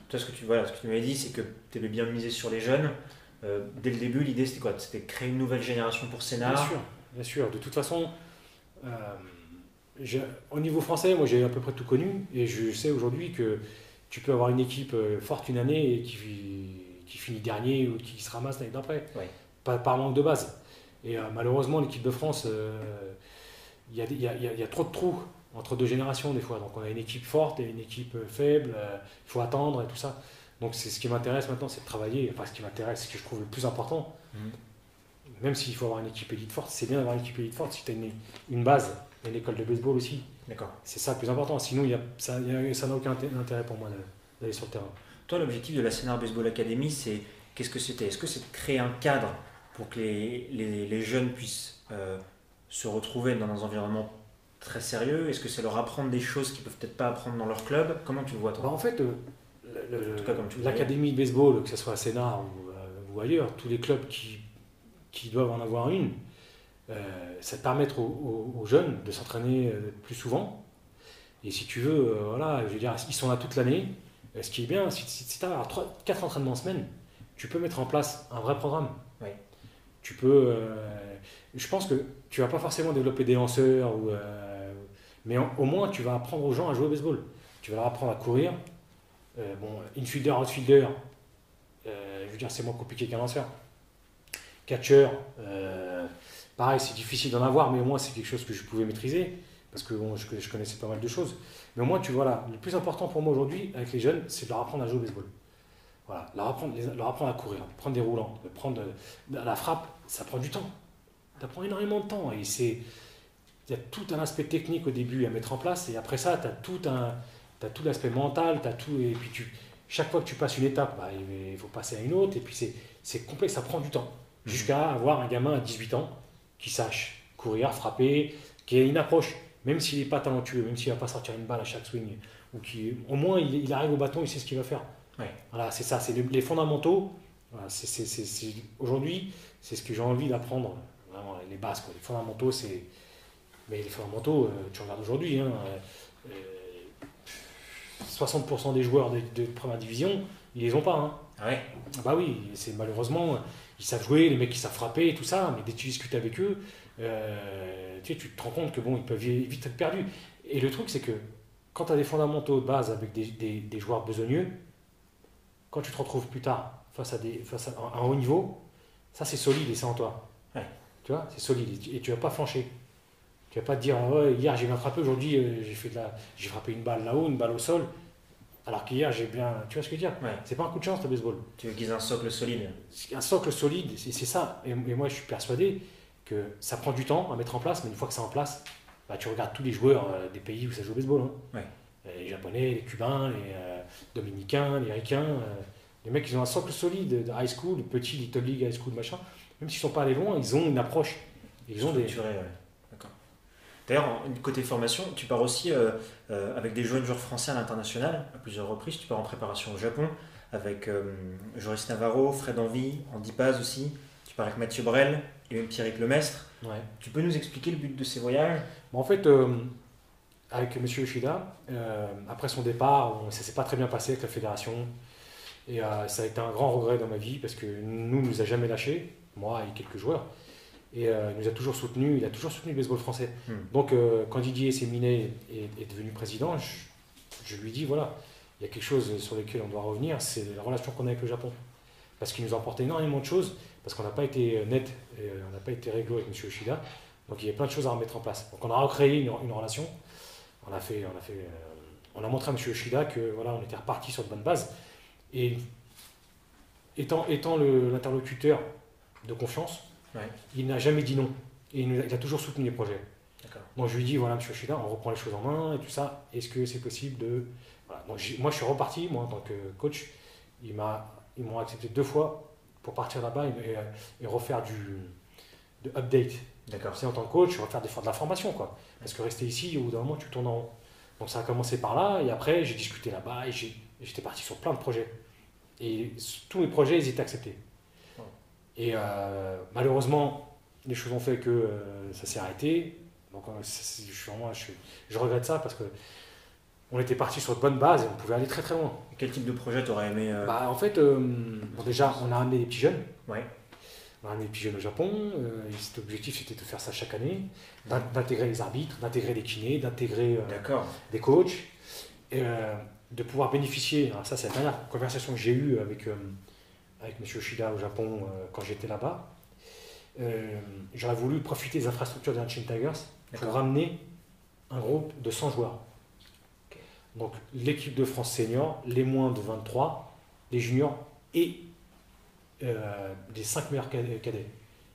Toi, ce que tu, voilà, ce que tu m'avais dit, c'est que tu aimais bien miser sur les jeunes. Euh, dès le début, l'idée c'était quoi? C'était créer une nouvelle génération pour Sénat Bien sûr, bien sûr. De toute façon, euh, au niveau français, moi j'ai à peu près tout connu et je sais aujourd'hui que tu peux avoir une équipe euh, forte une année et qui, qui finit dernier ou qui se ramasse l'année d'après. par, par manque de base. Et malheureusement, l'équipe de France, il y, y, a trop de trous entre deux générations des fois. Donc on a une équipe forte et une équipe faible, il faut attendre et tout ça. Donc c'est ce qui m'intéresse maintenant, c'est de travailler. Enfin, ce qui m'intéresse, ce que je trouve le plus important, mhm. même s'il faut avoir une équipe élite forte, c'est bien d'avoir une équipe élite forte si tu as une, base, une école de baseball aussi. D'accord. C'est ça le plus important. Sinon, y a, ça n'a aucun intérêt pour moi d'aller sur le terrain. Toi, l'objectif de la Sénard Baseball Academy, c'est qu'est-ce que c'était? Est-ce que c'est de créer un cadre pour que les, les, les jeunes puissent euh, se retrouver dans un environnement très sérieux? Est-ce que c'est leur apprendre des choses qu'ils peuvent peut-être pas apprendre dans leur club? Comment tu le vois toi? Bah, En fait, euh, l'académie de baseball, que ce soit à Sénat ou, ou, ailleurs, tous les clubs qui, qui doivent en avoir une, euh, ça te permettre aux, jeunes de s'entraîner euh, plus souvent. Et si tu veux, euh, voilà, je veux dire, ils sont là toute l'année. Ce qui est bien, si, si tu as 4 entraînements en semaine, tu peux mettre en place un vrai programme. Tu peux. je pense que tu vas pas forcément développer des lanceurs, ou, mais au moins tu vas apprendre aux gens à jouer au baseball. Tu vas leur apprendre à courir, euh, bon, infielder, outfielder, euh, je veux dire, c'est moins compliqué qu'un lanceur. Catcher, euh, pareil, c'est difficile d'en avoir, mais au moins c'est quelque chose que je pouvais maîtriser, parce que bon, je, je, connaissais pas mal de choses. Mais au moins, tu vois là, le plus important pour moi aujourd'hui avec les jeunes, c'est de leur apprendre à jouer au baseball. Voilà, leur apprendre, leur apprendre à courir, prendre des roulants, prendre la frappe, ça prend du temps. Ça prend énormément de temps. Et c'est, il y a tout un aspect technique au début à mettre en place, et après ça, tu as tout un, tu as tout l'aspect mental, tu as tout, et puis tu, chaque fois que tu passes une étape, bah, il faut passer à une autre, et puis c'est complexe, ça prend du temps. Mhm. Jusqu'à avoir un gamin à 18 ans qui sache courir, frapper, qui ait une approche, même s'il n'est pas talentueux, même s'il ne va pas sortir une balle à chaque swing, ou qui, au moins il, arrive au bâton, il sait ce qu'il va faire. Voilà, c'est ça, c'est les, fondamentaux. Voilà, Aujourd'hui, c'est ce que j'ai envie d'apprendre, vraiment les bases. Quoi. Les fondamentaux, c'est. Mais les fondamentaux, euh, tu regardes aujourd'hui, hein, euh, 60% des joueurs de, première division, ils les ont pas. Hein. Ah ouais. Ah bah oui, c'est malheureusement, ils savent jouer, les mecs qui savent frapper et tout ça, mais dès que tu discutes avec eux, euh, tu, tu, te rends compte que bon, ils peuvent vite être perdus. Et le truc, c'est que quand tu as des fondamentaux de base avec des, des, des, joueurs besogneux, quand tu te retrouves plus tard face à, des, face à un, haut niveau, ça c'est solide et c'est en toi. Ouais. Tu vois, c'est solide et tu vas pas flancher. Tu vas pas te dire, ah hier j'ai bien frappé, aujourd'hui euh, j'ai fait de la... j'ai frappé une balle là-haut, une balle au sol. Alors qu'hier j'ai bien. Tu vois ce que je veux dire? Ouais. C'est pas un coup de chance le baseball. Tu veux un socle solide. Un socle solide, c'est ça. Et, moi je suis persuadé que ça prend du temps à mettre en place, mais une fois que c'est en place, bah, tu regardes tous les joueurs euh, des pays où ça joue au baseball. Hein. Les Japonais, les Cubains, les euh, Dominicains, les Ricains. les mecs ils ont un socle solide de high school, petit Little League, high school, machin. Même s'ils sont pas allés loin, ils ont une approche. Ils ont des. D'ailleurs, côté formation, tu pars aussi euh, euh, avec des jeunes joueurs français à l'international, à plusieurs reprises. Tu pars en préparation au Japon avec euh, Joris Navarro, Fred Envy, Andy Paz aussi. Tu pars avec Mathieu Brel et même Pierrick Lemestre. Ouais. Tu peux nous expliquer le but de ces voyages? En fait, avec M. Yoshida, après son départ, ça s'est pas très bien passé avec la fédération. Et ça a été un grand regret dans ma vie parce que nous, nous a jamais lâchés, moi et quelques joueurs. Et euh, il nous a toujours soutenu, il a toujours soutenu le baseball français. Hmm. Donc euh, quand Didier Séminet est, est, devenu président, je, lui dis voilà, il y a quelque chose sur lequel on doit revenir, c'est la relation qu'on a avec le Japon. Parce qu'il nous a apporté énormément de choses, parce qu'on n'a pas été net, et on n'a pas été réglo avec M. Yoshida. Donc il y a plein de choses à remettre en place. Donc on a recréé une, une relation. On a, fait, on, a fait, euh, on a montré à M. Yoshida que voilà, on était reparti sur de bonnes bases. Et étant, étant l'interlocuteur de confiance, il n'a jamais dit non. Et il, a toujours soutenu les projets. Moi, je lui dis voilà, monsieur Chida, on reprend les choses en main et tout ça. Est-ce que c'est possible de. moi, je suis reparti, moi, en tant que coach. Ils m'ont accepté deux fois pour partir là-bas et, refaire du de update. D'accord. C'est en tant que coach, refaire des, de la formation, quoi. Parce que rester ici, au bout d'un moment, tu tournes en rond. Donc ça a commencé par là, et après, j'ai discuté là-bas, et j'étais parti sur plein de projets. Et tous mes projets, ils étaient acceptés. Et euh, malheureusement, les choses ont fait que euh, ça s'est arrêté. Donc euh, je, regrette ça parce que on était parti sur de bonnes bases et on pouvait aller très très loin. Quel type de projet tu aurais aimé bah, En fait, bon, déjà, on a amené des petits jeunes. Ouais. On a amené des petits jeunes au Japon. cet objectif, c'était de faire ça chaque année, d'intégrer les arbitres, d'intégrer les kinés, d'intégrer des coachs, et de pouvoir bénéficier. ça, c'est la dernière conversation que j'ai eue avec avec M. Shida au Japon euh, quand j'étais là-bas. j'aurais voulu profiter des infrastructures des Ancient Tigers pour ramener un groupe de 100 joueurs. Donc l'équipe de France senior, les moins de 23, les juniors et euh, les 5 meilleurs cadets.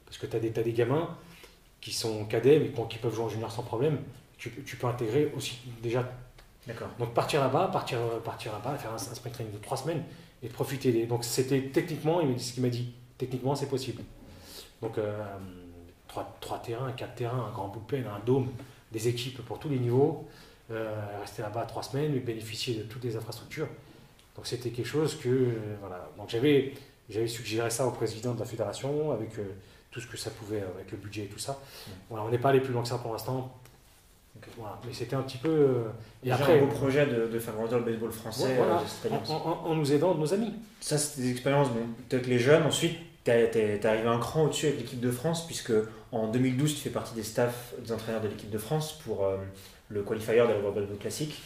Parce que tu as, as, des gamins qui sont cadets mais qui peuvent jouer en junior sans problème. Tu, tu peux intégrer aussi déjà. D'accord. Donc partir là-bas, partir, partir là-bas, faire un, sprint training de 3 semaines et profiter. Des... Donc c'était techniquement, il ce qu'il m'a dit, techniquement c'est possible. Donc euh, 3, terrains, 4 terrains, un grand bullpen, un dôme, des équipes pour tous les niveaux. Euh, rester là-bas trois semaines, bénéficier de toutes les infrastructures. Donc c'était quelque chose que euh, voilà. Donc j'avais j'avais suggéré ça au président de la fédération avec tout ce que ça pouvait avec le budget et tout ça. Voilà, on n'est pas allé plus loin que ça pour l'instant. Voilà. Mais c'était un petit peu. et après, un beau projet de, de, faire grandir le baseball français en, nous aidant de nos amis. Ça, c'est des expériences, bon, peut-être les jeunes. Ensuite, tu es, arrivé un cran au-dessus avec l'équipe de France, puisque en 2012, tu fais partie des staffs des entraîneurs de l'équipe de France pour le qualifier de la World Baseball Classic.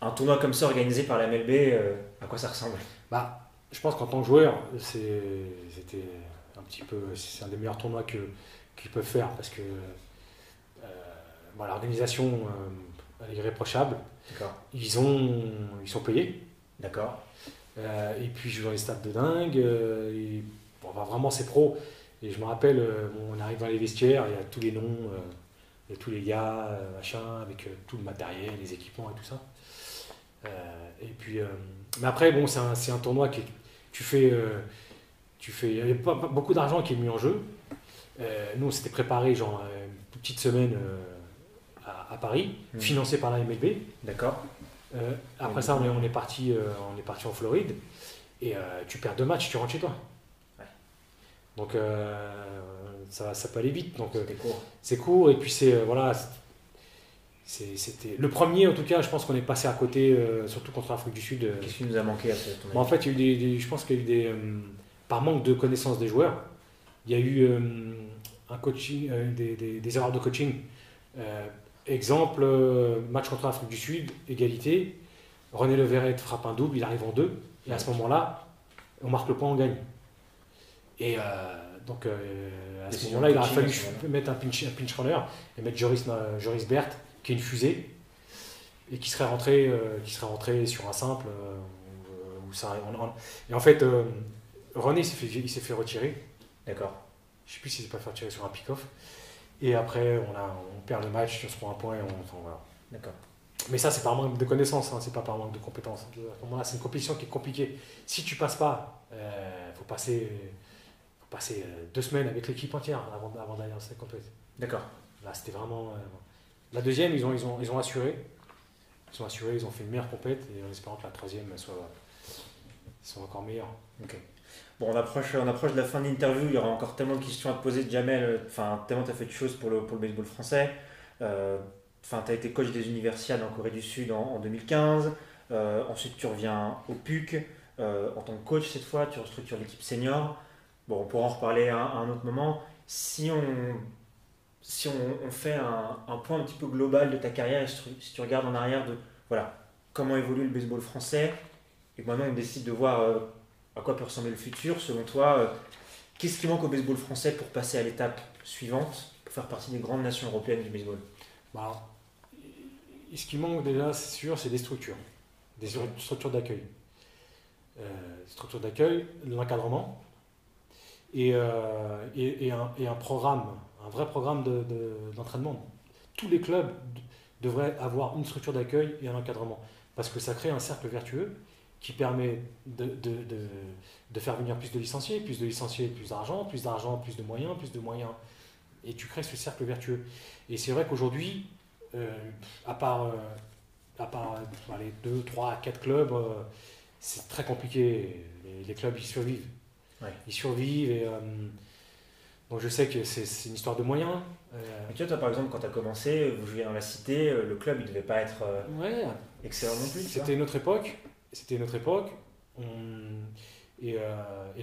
Un tournoi comme ça organisé par la MLB, euh, à quoi ça ressemble? Bah, Je pense qu'en tant que joueur, c'était un petit peu, c'est un des meilleurs tournois qu'ils peuvent faire parce que euh, l'organisation euh, est irréprochable. Ils, ont, ils sont payés. D'accord. et puis, je joue dans les stades de dingue. Et, bon, bah, vraiment, c'est pro. Et je me rappelle, on arrive dans les vestiaires, il y a tous les noms et tous les gars, euh, machin, avec euh, tout le matériel, les équipements et tout ça. Euh, et puis, mais après, bon, c'est un, un, tournoi qui tu fais, tu fais, il n'y a pas, beaucoup d'argent qui est mis en jeu. nous, on s'était préparé genre une petite semaine à, Paris, mmh. financé par la MLB. D'accord. après ça, on est, on est, parti, on est parti en Floride. Et tu perds deux matchs, tu rentres chez toi. Donc ça, ça peut aller vite. Donc c'est court. et puis c'est euh, voilà. C'était le premier en tout cas. Je pense qu'on est passé à côté, euh, surtout contre l'Afrique du Sud. Qu'est-ce qui nous a manqué à En fait, il y a eu des, je pense qu'il y a eu des par manque de connaissances des joueurs, il y a eu un coaching, des, des, des, erreurs de coaching. Exemple, match contre l'Afrique du Sud, égalité. René Leveret frappe un double, il arrive en deux. Et à ce moment-là, on marque le point, on gagne. Et donc euh, à ce moment-là, il aurait fallu mettre un pinch, un pinch runner et mettre Joris, euh, Joris Bert, qui est une fusée, et qui serait rentré, euh, qui serait rentré sur un simple. Où ça, et en fait, René s'est fait, il s'est fait retirer. D'accord. Je ne sais plus s'il s'est pas fait retirer sur un pick-off. Et après, on, a, on perd le match, on se prend un point et on. Enfin, voilà. D'accord. Mais ça, c'est par manque de connaissances, hein, c'est pas par manque de compétences. À ce moment-là, c'est une compétition qui est compliquée. Si tu passes pas, il faut passer passer euh, deux semaines avec l'équipe entière avant, avant d'aller dans cette compétition. D'accord. Là, c'était vraiment. Euh, la deuxième, ils ont, ils, ont, ils ont assuré. Ils ont assuré, ils ont fait une meilleure compète et en espérant que la troisième soit, soit encore meilleure. Bon, on approche, de la fin de l'interview. Il y aura encore tellement de questions à te poser, Jamel. Enfin, tellement tu as fait de choses pour le, pour le baseball français. Euh, enfin, tu as été coach des universiades en Corée du Sud en, 2015. ensuite, tu reviens au PUC en tant que coach cette fois. Tu restructures l'équipe senior. Bon, on pourra en reparler à, un autre moment. Si on, fait un, point un petit peu global de ta carrière, si tu regardes en arrière de voilà, comment évolue le baseball français, et maintenant on décide de voir euh, à quoi peut ressembler le futur, selon toi, euh, qu'est-ce qui manque au baseball français pour passer à l'étape suivante, pour faire partie des grandes nations européennes du baseball? Bah, Ce qui manque déjà, c'est sûr, c'est des structures, des structures d'accueil. Euh, structures d'accueil, l'encadrement, euh, et, et, un, et, un, programme, un vrai programme d'entraînement. De, Tous les clubs devraient avoir une structure d'accueil et un encadrement, parce que ça crée un cercle vertueux qui permet de, de, faire venir plus de licenciés, plus de licenciés, plus d'argent, plus d'argent, plus de moyens, plus de moyens. Et tu crées ce cercle vertueux. Et c'est vrai qu'aujourd'hui, euh, à part, euh, à part les 2, 3, 4 clubs, c'est très compliqué. Les, les, clubs, ils survivent. Ils survivent et. Euh, donc je sais que c'est une histoire de moyens. Euh. tu vois, toi par exemple, quand tu as commencé, vous jouiez dans la cité, euh, le club il devait pas être excellent non plus. C'était une autre époque. C'était une autre époque. Et, et,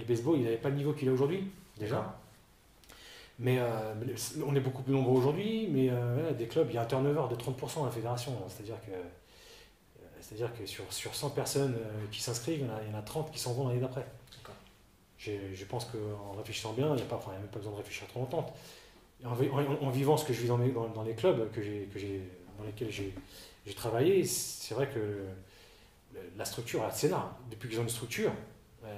le baseball, il n'avait pas le niveau qu'il a aujourd'hui, déjà. Mais on est beaucoup plus nombreux aujourd'hui, mais des clubs, il y a un turnover de 30% dans la fédération. C'est-à-dire que, c'est-à-dire que sur, sur 100 personnes qui s'inscrivent, il y en a 30 qui s'en vont l'année d'après. je pense qu'en réfléchissant bien, il n'y a, pas, même pas besoin de réfléchir trop longtemps. En, vivant ce que je vis dans, dans, les clubs que dans lesquels j'ai travaillé, c'est vrai que la structure est assez là. Depuis qu'ils ont une structure, euh,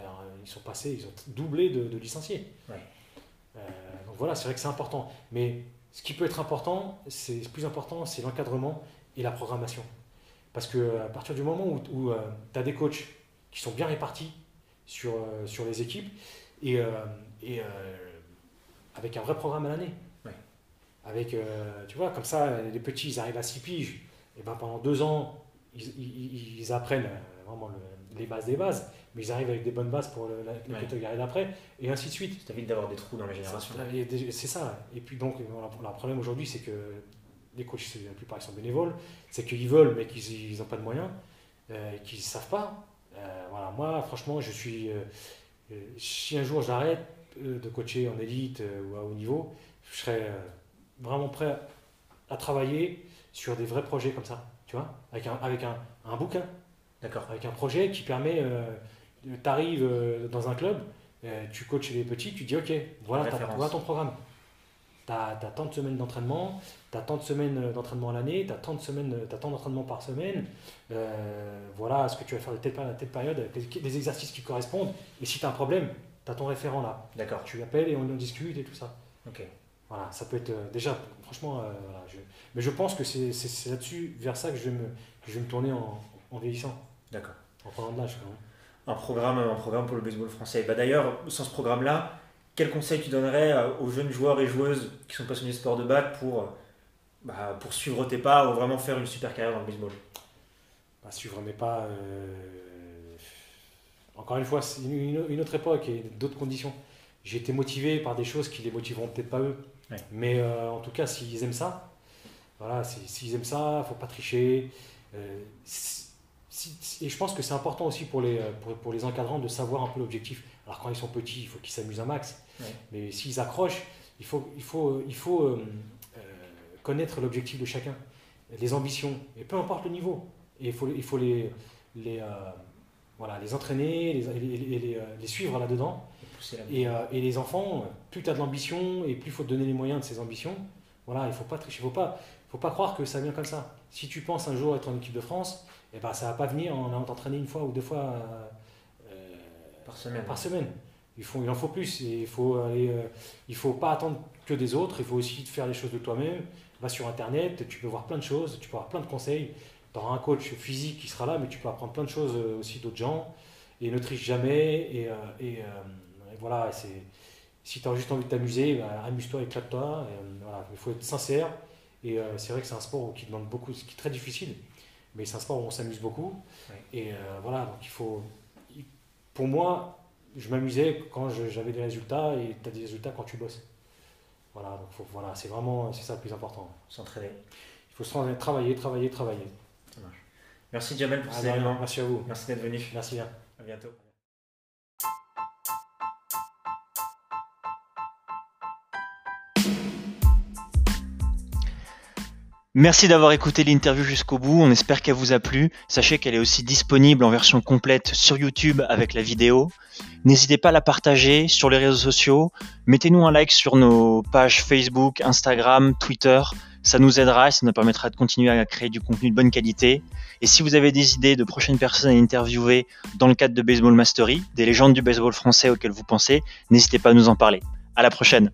ils sont passés, ils ont doublé de, licenciés. Euh, donc voilà, c'est vrai que c'est important. Mais ce qui peut être important, c'est plus important, c'est l'encadrement et la programmation. Parce que à partir du moment où, euh, tu as des coachs qui sont bien répartis sur, sur les équipes et, et avec un vrai programme à l'année. Avec, tu vois, comme ça, les petits, ils arrivent à 6 piges, et ben pendant deux ans, ils, ils, apprennent vraiment les bases des bases mais ils arrivent avec des bonnes bases pour la, catégorie d'après, et ainsi de suite. Ça évite d'avoir des trous dans la génération. C'est ça. Et puis donc, le problème aujourd'hui, c'est que les coachs, la plupart, ils sont bénévoles, c'est qu'ils veulent, mais qu'ils n'ont pas de moyens, euh, qu'ils ne savent pas. Euh, voilà, moi, franchement, je suis. Euh, si un jour j'arrête de coacher en élite ou à haut niveau, je serais vraiment prêt à travailler sur des vrais projets comme ça, tu vois, avec un, avec un, un bouquin. D'accord. Avec un projet qui permet tu arrives euh, dans un club, euh, tu coaches les petits, tu dis ok, voilà, ton programme. Tu as, tant de semaines d'entraînement, tu as tant de semaines euh, d'entraînement à l'année, tu as tant de semaines, as tant d'entraînement par semaine. voilà ce que tu vas faire de telle période telle période, avec des exercices qui correspondent. Et si tu as un problème, tu as ton référent là. D'accord. Tu l'appelles et on en discute et tout ça. Ok. Voilà, ça peut être déjà, franchement, mais je pense que c'est là-dessus, vers ça que je vais me, je vais me tourner en, en vieillissant. D'accord. En prenant de l'âge quand même un programme, un programme pour le baseball français. Bah, D'ailleurs, sans ce programme-là, quel conseil tu donnerais euh, aux jeunes joueurs et joueuses qui sont passionnés de sport de batte pour, bah, pour suivre tes pas ou vraiment faire une super carrière dans le baseball? Bah, Suivre mes pas, euh, encore une fois, c'est une, autre époque et d'autres conditions. J'ai été motivé par des choses qui les motiveront peut-être pas eux. Mais euh, en tout cas, s'ils aiment ça, voilà, s'ils aiment ça, faut pas tricher et je pense que c'est important aussi pour les, pour, pour, les encadrants de savoir un peu l'objectif. Alors quand ils sont petits, il faut qu'ils s'amusent un max. Mais s'ils accrochent, il faut, il faut, il faut euh, euh, connaître l'objectif de chacun, les ambitions, et peu importe le niveau. Et il faut, il faut les, les, euh, voilà, les entraîner, les, les, les suivre là-dedans. Et, et, les enfants, plus tu as de l'ambition et plus il faut te donner les moyens de ces ambitions. Voilà, il ne faut pas tricher, il ne faut pas, faut pas croire que ça vient comme ça. Si tu penses un jour être en équipe de France, eh ben, ça va pas venir en allant t'entraîner une fois ou deux fois euh, par semaine. Par semaine. Il, faut, il en faut plus. Et il faut aller, euh, il faut pas attendre que des autres. Il faut aussi faire les choses de toi-même. Va sur Internet, tu peux voir plein de choses, tu peux avoir plein de conseils. Tu auras un coach physique qui sera là, mais tu peux apprendre plein de choses euh, aussi d'autres gens. Et ne triche jamais. Et, et, voilà, c'est si tu as juste envie de t'amuser, bah, amuse-toi, éclate-toi. Voilà. Il faut être sincère. Et c'est vrai que c'est un sport qui demande beaucoup, qui est très difficile mais c'est un sport où on s'amuse beaucoup. Et euh, voilà, donc il faut. Pour moi, je m'amusais quand j'avais des résultats et tu as des résultats quand tu bosses. Voilà, donc faut, voilà, c'est vraiment c'est ça le plus important. S'entraîner. Il faut se travailler, travailler, travailler. Ça marche. Merci Jamel pour ah, ces éléments. Merci à vous. Merci d'être venu. Merci bien. À bientôt. Merci d'avoir écouté l'interview jusqu'au bout, on espère qu'elle vous a plu. Sachez qu'elle est aussi disponible en version complète sur YouTube avec la vidéo. N'hésitez pas à la partager sur les réseaux sociaux. Mettez-nous un like sur nos pages Facebook, Instagram, Twitter. Ça nous aidera et ça nous permettra de continuer à créer du contenu de bonne qualité. Et si vous avez des idées de prochaines personnes à interviewer dans le cadre de Baseball Mastery, des légendes du baseball français auxquelles vous pensez, n'hésitez pas à nous en parler. À la prochaine!